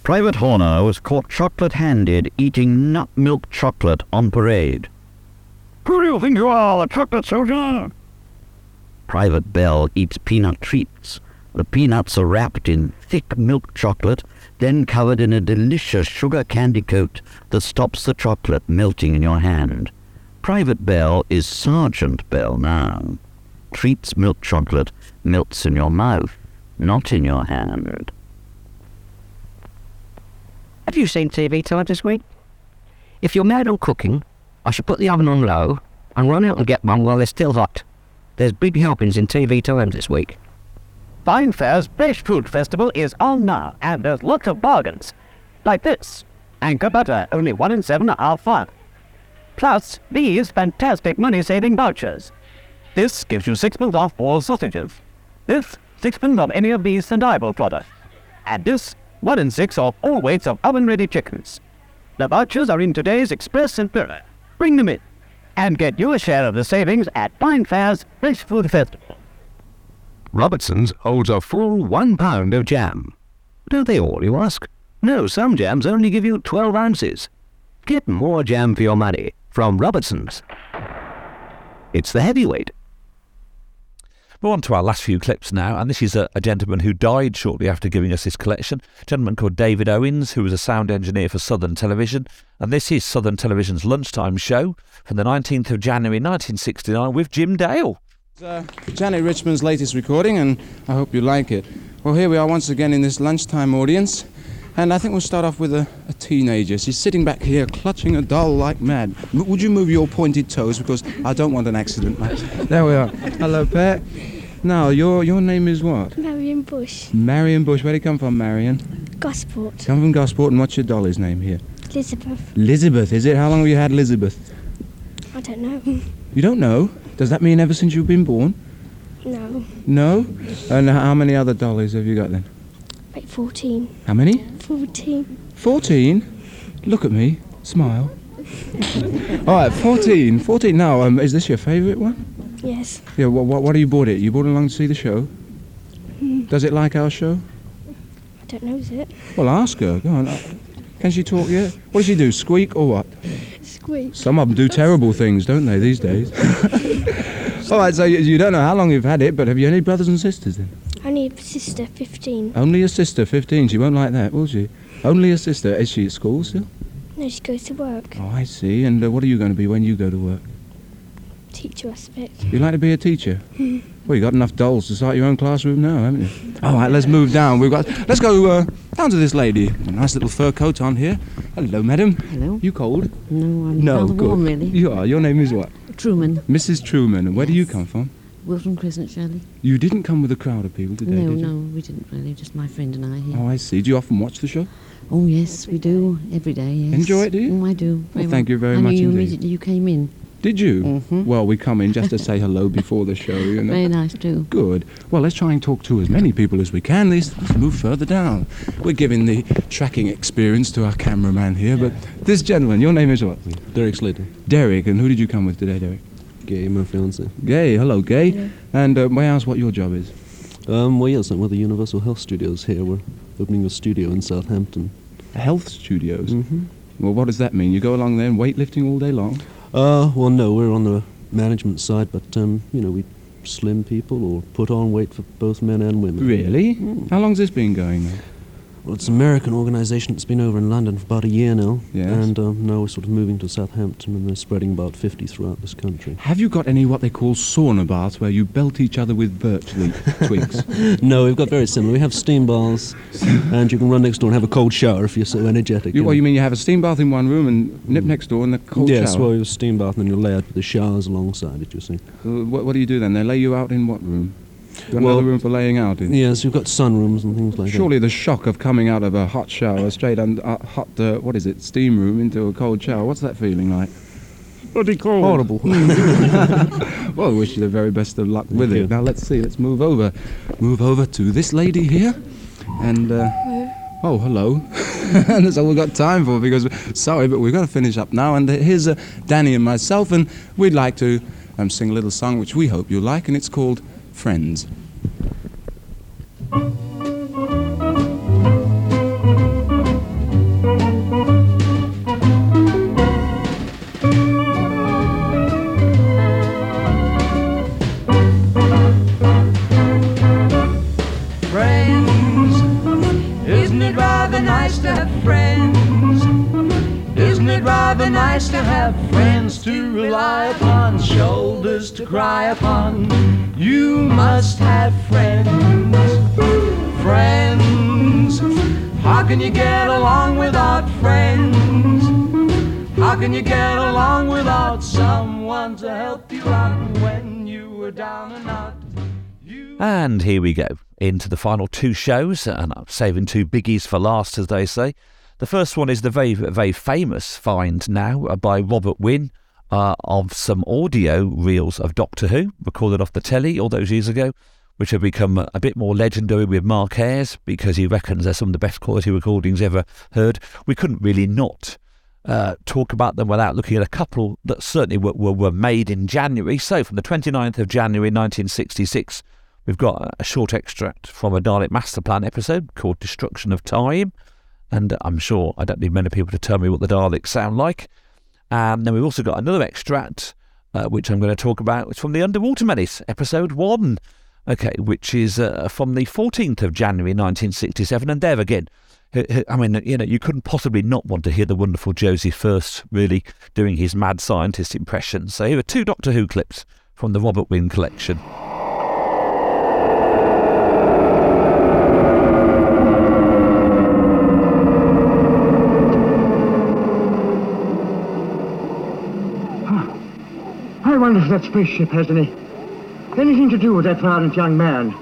Private Horner was caught chocolate-handed eating nut milk chocolate on parade. Who do you think you are, the chocolate soldier? Private Bell eats peanut treats. The peanuts are wrapped in thick milk chocolate, then covered in a delicious sugar candy coat that stops the chocolate melting in your hand. Private Bell is Sergeant Bell now. Treats milk chocolate melts in your mouth, not in your hand. Have you seen TV Time this week? If you're mad on cooking, I should put the oven on low and run out and get one while they're still hot. There's big helpings in TV Times this week. Fine Fair's Fresh Food Festival is on now, and there's lots of bargains. Like this. Anchor butter, only one in seven are fun. Plus, these fantastic money-saving vouchers. This gives you sixpence off all sausages. This, sixpence off any of these Sendible products. And this, one in six off all weights of oven-ready chickens. The vouchers are in today's Express and Mirror. Bring them in. And get your share of the savings at Fine Fair's Fresh Food Festival. Robertson's holds a full one pound of jam. Do they all, you ask? No, some jams only give you 12 ounces. Get more jam for your money from Robertson's. It's the heavyweight. We're on to our last few clips now, and this is a, a, gentleman who died shortly after giving us this collection. A gentleman called David Owens, who was a sound engineer for Southern Television. And this is Southern Television's lunchtime show from the 19th of January 1969 with Jim Dale. Uh, Janet Richmond's latest recording, and I hope you like it. Well, here we are once again in this lunchtime audience, and I think we'll start off with a, a teenager. She's sitting back here clutching a doll like mad. M- would you move your pointed toes because I don't want an accident, mate? <laughs> There we are. Hello, Pet. Now, your your name is what? Marion Bush, Marion Bush. Where do you come from, Marion? Gosport, Come from Gosport, and what's your dolly's name here? Elizabeth. Elizabeth, is it? How long have you had Elizabeth? I don't know. <laughs> You don't know? Does that mean ever since you've been born? No, No? And how many other dollies have you got then? Like 14. How many? 14. 14? Look at me. Smile. <laughs> All right, 14. 14 now. Um, is this your favourite one? Yes. Yeah, what, what, what have you bought it? You brought it along to see the show? Hmm. Does it like our show? I don't know, is it? Well, ask her. Go on. Can she talk yet? What does she do? Squeak or what? Squeak. Some of them do <laughs> terrible things, don't they, these days? <laughs> All right, so you, you don't know how long you've had it, but have you any brothers and sisters then? Only a sister, 15. Only a sister, 15. She won't like that, will she? Only a sister. Is she at school still? No, she goes to work. Oh, I see. And uh, what are you going to be when you go to work? Teacher I aspect. You like to be a teacher? Hmm. Well, you've got enough dolls to start your own classroom now, haven't you? All right, let's move down. We've got. Let's go uh, down to this lady. A nice little fur coat on here. Hello, madam. Hello. You cold? No, I'm No, good. warm, really. You are. Your name is what? Truman. Mrs. Truman. And where do you come from? Wilton Crescent, Shirley. You didn't come with a crowd of people today, no, did you? no, no, we didn't really. Just my friend and I here. Oh, I see. Do you often watch the show? Oh, yes, we do. Every day, yes. Enjoy it, do you? Oh, I do. Well, very thank you very I much knew you indeed. immediately you came in. Did you? Mm-hmm. Well, we come in just to say hello before the show, you know. Very nice, too. Good. Well, let's try and talk to as many people as we can. Let's, let's move further down. We're giving the tracking experience to our cameraman here, but this gentleman, your name is what? Derek Slater. Derek, and who did you come with today, Derek? Gay, my fiance. Gay. Hello, Gay. And uh, may I ask what your job is? Um, well, yes, I'm with the Universal Health Studios here. We're opening a studio in Southampton. Health studios. Mm-hmm. Well, what does that mean? You go along there and weightlifting all day long? Uh, well, no, we're on the management side, but, um, you know, we slim people or put on weight for both men and women. Really? How long's this been going now? Well, it's an American organisation. It's been over in London for about a year now. Yes. And um, now we're sort of moving to Southampton, and they're spreading about 50 throughout this country. Have you got any what they call sauna baths where you belt each other with birch leaf <laughs> twigs? no, we've got very similar. We have steam baths, and you can run next door and have a cold shower if you're so energetic. You, know. you mean you have a steam bath in one room and nip next door and the cold yes, shower? Yes, well, you have a steam bath, and then you lay out with the showers alongside it, you see. Uh, what, what do you do then? They lay you out in what room? You got Well- another room for laying out in? Yes, you've got sunrooms and things like that. Surely the shock of coming out of a hot shower straight and uh, hot, uh, what is it, steam room into a cold shower. What's that feeling like? Bloody cold. Horrible. <laughs> well, I wish you the very best of luck with Thank it. you. Now let's see. Let's move over. Move over to this lady here, and uh, oh, hello. <laughs> and that's all we've got time for because sorry, but we've got to finish up now. And here's uh, Danny and myself, and we'd like to um, sing a little song which we hope you'll like, and it's called Friends. Isn't it rather nice to have friends, isn't it rather nice to have friends? Nice to rely upon, shoulders to cry upon. You must have friends, friends. How can you get along without friends? How can you get along without someone to help you out when you were down and out? And here we go into the final two shows, and I'm saving two biggies for last, as they say. The first one is the very, very famous find now uh, by Robert Wynne uh, of some audio reels of Doctor Who recorded off the telly all those years ago, which have become a bit more legendary with Mark Ayres because he reckons they're some of the best quality recordings ever heard. We couldn't really not uh, talk about them without looking at a couple that certainly were, were, were made in January. So, from the 29th of January 1966, we've got a short extract from a Dalek Master Plan episode called Destruction of Time. And I'm sure I don't need many people to tell me what the Daleks sound like. And then we've also got another extract, uh, which I'm going to talk about. It's from the Underwater Menace, episode one. Okay, which is uh, from the 14th of January 1967. And there again, I mean, you know, you couldn't possibly not want to hear the wonderful Joseph Furst really doing his mad scientist impression. So here are two Doctor Who clips from the Robert Wynne collection. That spaceship has any anything to do with that violent young man,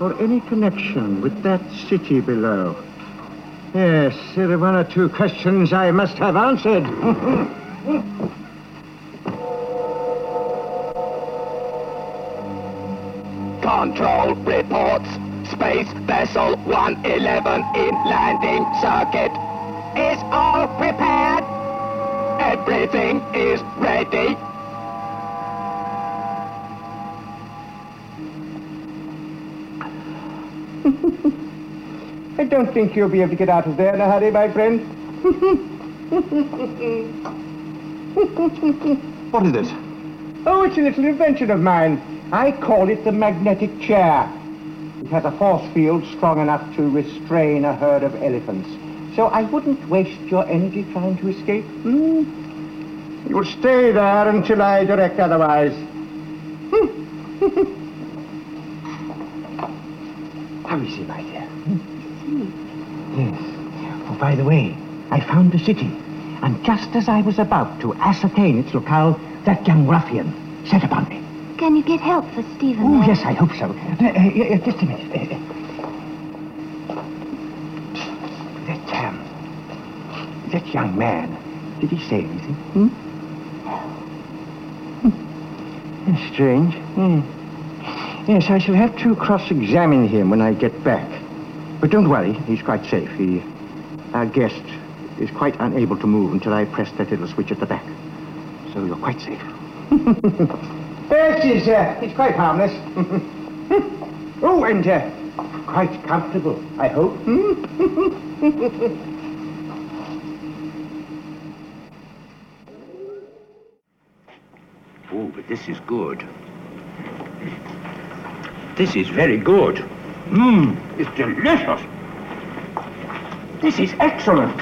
or any connection with that city below. Yes, there are one or two questions I must have answered. <laughs> Control reports. Space Vessel 111 in landing circuit. Is all prepared? Everything is ready. Don't think you'll be able to get out of there in a hurry, my friend. <laughs> What is it? Oh, it's a little invention of mine. I call it the magnetic chair. It has a force field strong enough to restrain a herd of elephants. So I wouldn't waste your energy trying to escape. Hmm? You'll stay there until I direct otherwise. <laughs> How is he, my dear? By the way, I found the city. And just as I was about to ascertain its locale, that young ruffian set upon me. Can you get help for Stephen? Oh, yes, I hope so. Uh, uh, uh, just a minute. Uh, uh, that, um, that young man, did he say anything? Hmm? Hmm. Strange. Hmm. Yes, I shall have to cross-examine him when I get back. But don't worry, he's quite safe. He, our guest is quite unable to move until I press that little switch at the back. So you're quite safe. <laughs> yes, he's, uh, he's quite harmless. <laughs> oh, and uh, quite comfortable, I hope. <laughs> Oh, but this is good. This is very good. Mmm, it's delicious. This is excellent.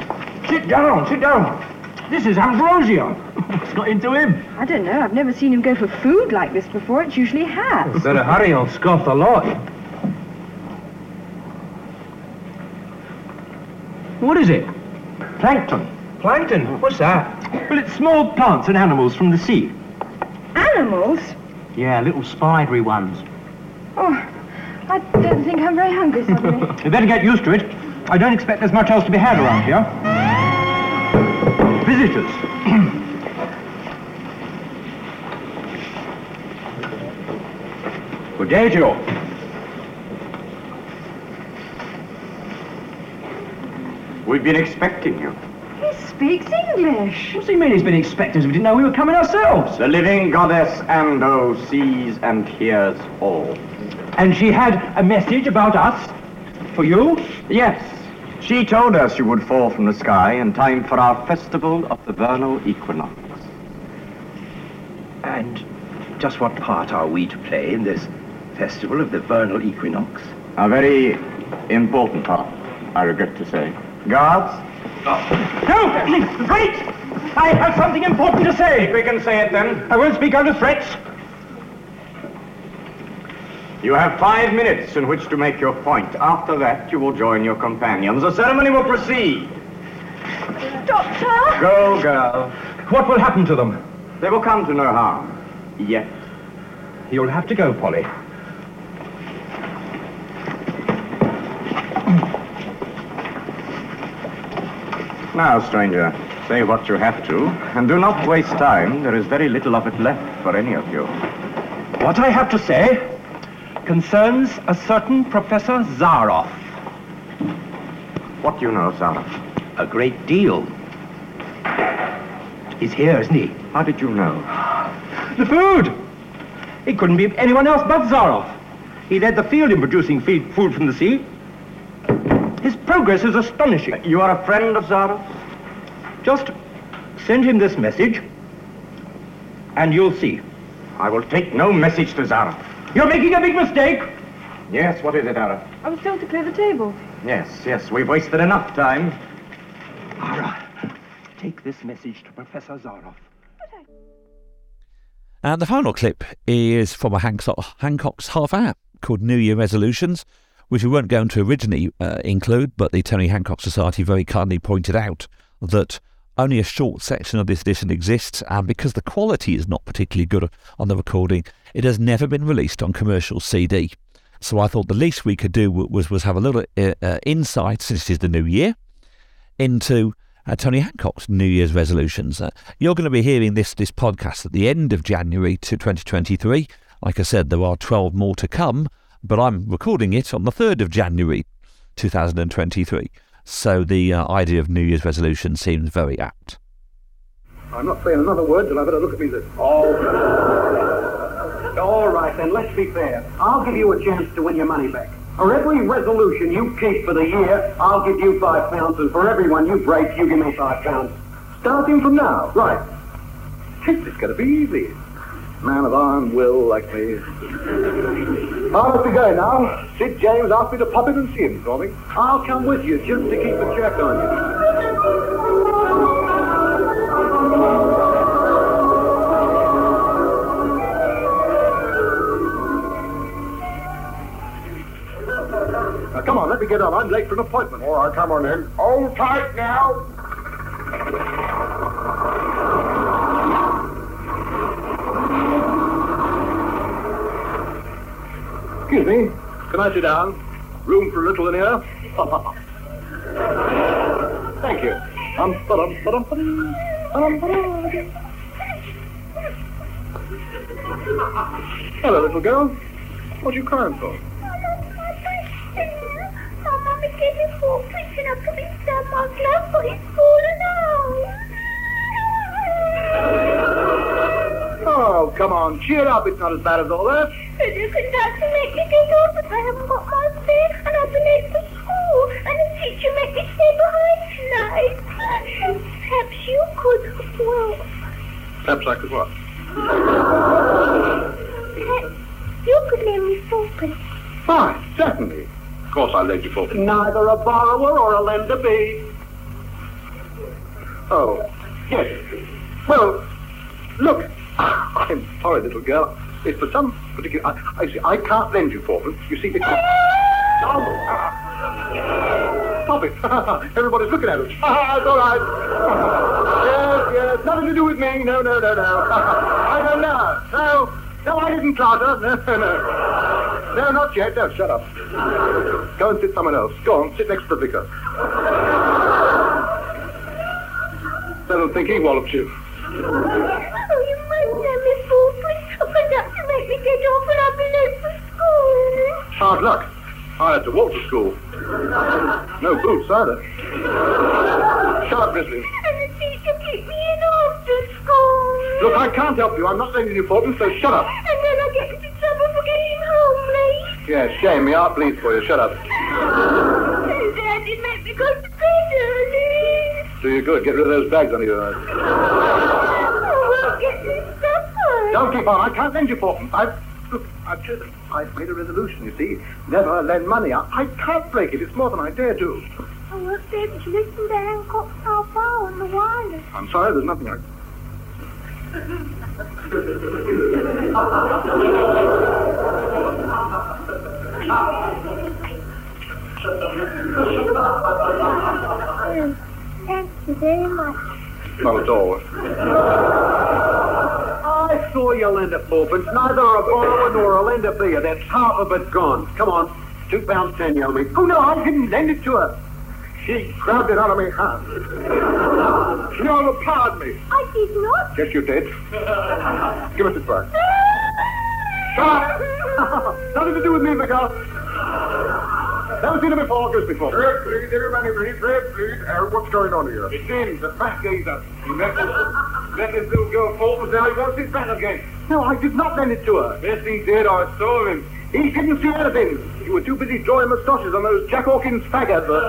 Sit down, sit down. This is ambrosia. <laughs> What's got into him? I don't know. I've never seen him go for food like this before. It's usually hats. Better hurry, I'll scoff the lot. What is it? Plankton. Plankton? What's that? Well, it's small plants and animals from the sea. Animals? Yeah, little spidery ones. Oh, I don't think I'm very hungry suddenly. <laughs> You better get used to it. I don't expect there's much else to be had around here. Visitors. Good day, Joe. We've been expecting you. he speaks English. What's he mean he's been expecting us? We didn't know we were coming ourselves. The living goddess Amdo sees and hears all. And she had a message about us? For you? Yes. She told us you would fall from the sky in time for our festival of the vernal equinox. And just what part are we to play in this festival of the vernal equinox? A very important part, I regret to say. Guards, No! Wait! I have something important to say. If We can say it then. I won't speak under threats. You have five minutes in which to make your point. After that, you will join your companions. The ceremony will proceed. Doctor? Go, girl. What will happen to them? They will come to no harm. Yet. You'll have to go, Polly. Now, stranger, say what you have to, and do not waste time. There is very little of it left for any of you. What I have to say concerns a certain Professor Zaroff. What do you know, Zaroff? A great deal. He's here, isn't he? How did you know? The food! It couldn't be anyone else but Zaroff. He led the field in producing feed, food from the sea. His progress is astonishing. Uh, you are a friend of Zaroff? Just send him this message, and you'll see. I will take no message to Zaroff. You're making a big mistake. Yes, what is it, Ara? I was told to clear the table. Yes, yes, we've wasted enough time. Ara, take this message to Professor Zaroff. And the final clip is from a Hancock's, Hancock's half hour called New Year Resolutions, which we weren't going to originally uh, include, but the Tony Hancock Society very kindly pointed out that only a short section of this edition exists, and because the quality is not particularly good on the recording, it has never been released on commercial CD. So I thought the least we could do was was have a little uh, uh, insight, since it is the new year, into uh, Tony Hancock's New Year's resolutions. Uh, you're going to be hearing this this podcast at the end of January to 2023. Like I said, there are 12 more to come, but I'm recording it on the 3rd of January 2023. So the uh, idea of New Year's resolution seems very apt. I'm not saying another word till I've had a look at me. This. Oh. All right, then, let's be fair. I'll give you a chance to win your money back. For every resolution you keep for the year, I'll give you five pounds, and for every one you break, you give me five pounds. Starting from now. Right. Sid, it's going to be easy. Man of iron will like me. I must be going now. Sid James asked me to pop in and see him for me. I'll come with you just to keep a check on you. Come on, let me get on. I'm late for an appointment. All right, come on in. Hold tight now. Excuse me. Can I sit down? Room for a little in here? <laughs> Thank you. Um, ba-dum, ba-dum, ba-dum, ba-dum, ba-dum. Hello, little girl. What are you crying for? Oh, Mummy gave me four prints and I put it down my glove, but it's fallen out. Oh, come on. Cheer up. It's not as bad as all that. But you can dance to make me get off, but I haven't got my fare and I've been late for school and the teacher made me stay behind tonight. Perhaps you could, well, Perhaps I could what? perhaps you could lend me fourpence. Fine, certainly. Of course I'll lend you four. Neither a borrower or a lender be. Oh, yes. Well, look, <laughs> I'm sorry, little girl. It's for some particular... I, I see, I can't lend you fourpence. You see, it's... Oh, Stop it. <laughs> Everybody's looking at us. <laughs> it's all right. yes, yes, nothing to do with me. No, no, no, no. I don't know. No, no, I didn't, Clara. No, no, no. No, not yet. No, shut up. Go and sit somewhere else. Go on, sit next to the vicar. I don't think he wallops you. Oh, you must lend me fourpence because that's to make me get off and I'll be late for school. Hard luck. I had to walk to school. No boots either. Shut up, Grizzly. And the teacher kicked me in after school. Look, I can't help you. I'm not lending you fourpence, so shut up. And then I get into trouble for getting home late. Yeah, shame. My heart bleeds for you. Shut up. And Daddy made me go to bed early. Do you good. Get rid of those bags under your eyes. I won't get me supper. Don't keep on. I can't lend you fourpence. I've... Look, I've just... I've made a resolution, you see. Never lend money. I, I can't break it. It's more than I dare do. I won't be able to listen to Hancock's half hour on the wireless. I'm sorry, there's nothing I... Oh, <laughs> thank you very much. Not at all. I saw you lend a fourpence. Neither a borrower nor a lender be you. That's half of it gone. Come on. Two pounds ten, you owe me. Oh, no, I didn't lend it to her. She grabbed it out of my hand. She overpowered me. I did not. Yes, you did. Give us it back. Shut up! Nothing to do with me, McCall. Never seen him before, just before. Trip, please, everybody, please, trip, please. Uh, what's going on here? It's him, the fat geezer. He let this, let this little girl fall, but now he wants it back again. No, I did not lend it to her. Yes, he did. I saw him. He didn't see anything. You were too busy drawing moustaches on those Jack Hawkins fag adverts.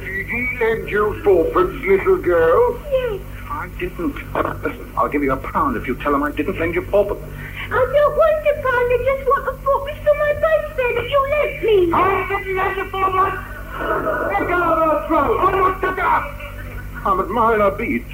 Did he lend you fourpence, little girl? Yes. I didn't. Uh, listen, I'll give you a pound if you tell him I didn't lend you fourpence. I don't want a pound. I just want a fourpence for my birthday that you left me. I didn't lend you fourpence. Let go of her throat. I'm not stuck up. I'm admiring her beads.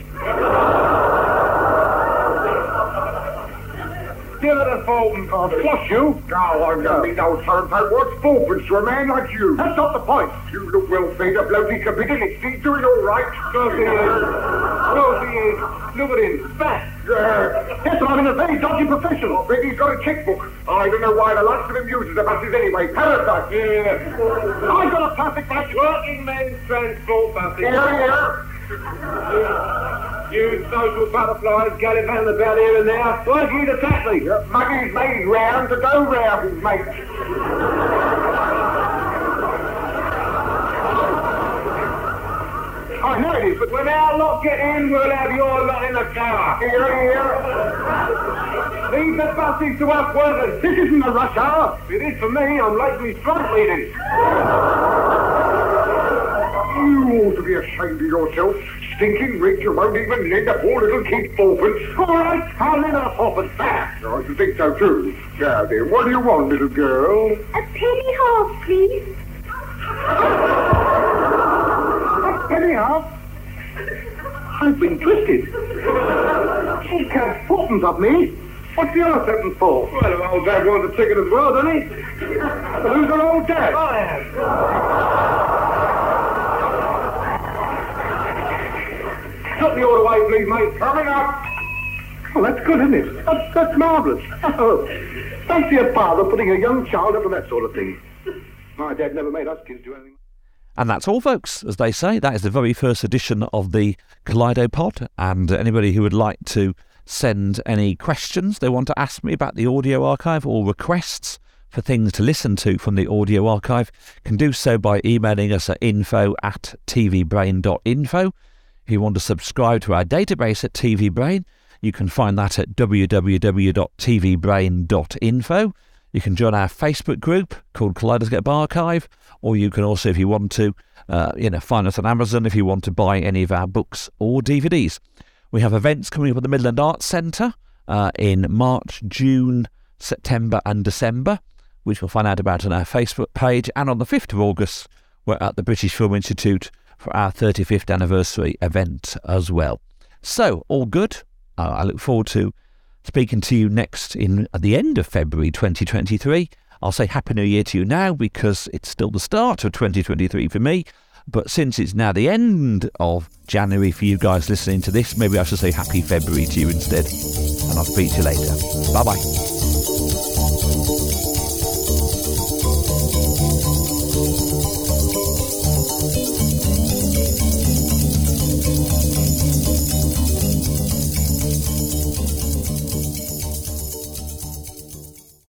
Give it a fourpence. I'll flush you. No, I'm not going to be no turnpike. What's fourpence to a man like you? That's not the point. You look well fed up, bloody capitulist. He's doing all right. Close the ears. Close the ears. Look at him. Fat. Yeah. Yes, I'm in a very dodgy profession. I bet he's got a checkbook. I don't know why the likes of him uses the buses anyway. Parasite. Yeah. I've got a plastic bag. Working men's transport buses. Yeah, yeah. You social butterflies gallivanting about here and there. Why do you attack me? Muggy's made round to go round, mate. I know it is, but when our lot get in, we'll have your lot in the car. Here, here. Leave the buses to us workers. This isn't a rush hour. It is for me. I'm late for my strike meeting. You ought to be ashamed of yourself. Stinking rich, you won't even lend a poor little kid fourpence. All right, I'll lend her a fourpence back. I should think so too. Now then, what do you want, little girl? A penny half, please. A penny half? I've been twisted. She can't fourpence of me. What's the other sentence for? Well, old dad wants a ticket as well, doesn't he? Who's an old dad? I am. Put the order away, please, mate. Coming up. Oh, that's good, isn't it? That's, that's marvellous. Oh, fancy a father putting a young child up on that sort of thing. My dad never made us kids do anything. And that's all, folks. As they say, that is the very first edition of the Kaleidopod. And anybody who would like to send any questions they want to ask me about the audio archive or requests for things to listen to from the audio archive can do so by emailing us at info at tvbrain.info. If you want to subscribe to our database at TV Brain, you can find that at www.tvbrain.info. You can join our Facebook group called Collider's Kaleidoscope Archive, or you can also, if you want to, uh, you know, find us on Amazon if you want to buy any of our books or DVDs. We have events coming up at the Midland Arts Centre uh, in March, June, September, and December, which you'll find out about on our Facebook page. And on the 5th of August, we're at the British Film Institute for our 35th anniversary event as well. So, all good. Uh, I look forward to speaking to you next in at the end of February 2023. I'll say Happy New Year to you now because it's still the start of 2023 for me. But since it's now the end of January for you guys listening to this, maybe I should say Happy February to you instead. And I'll speak to you later. Bye bye.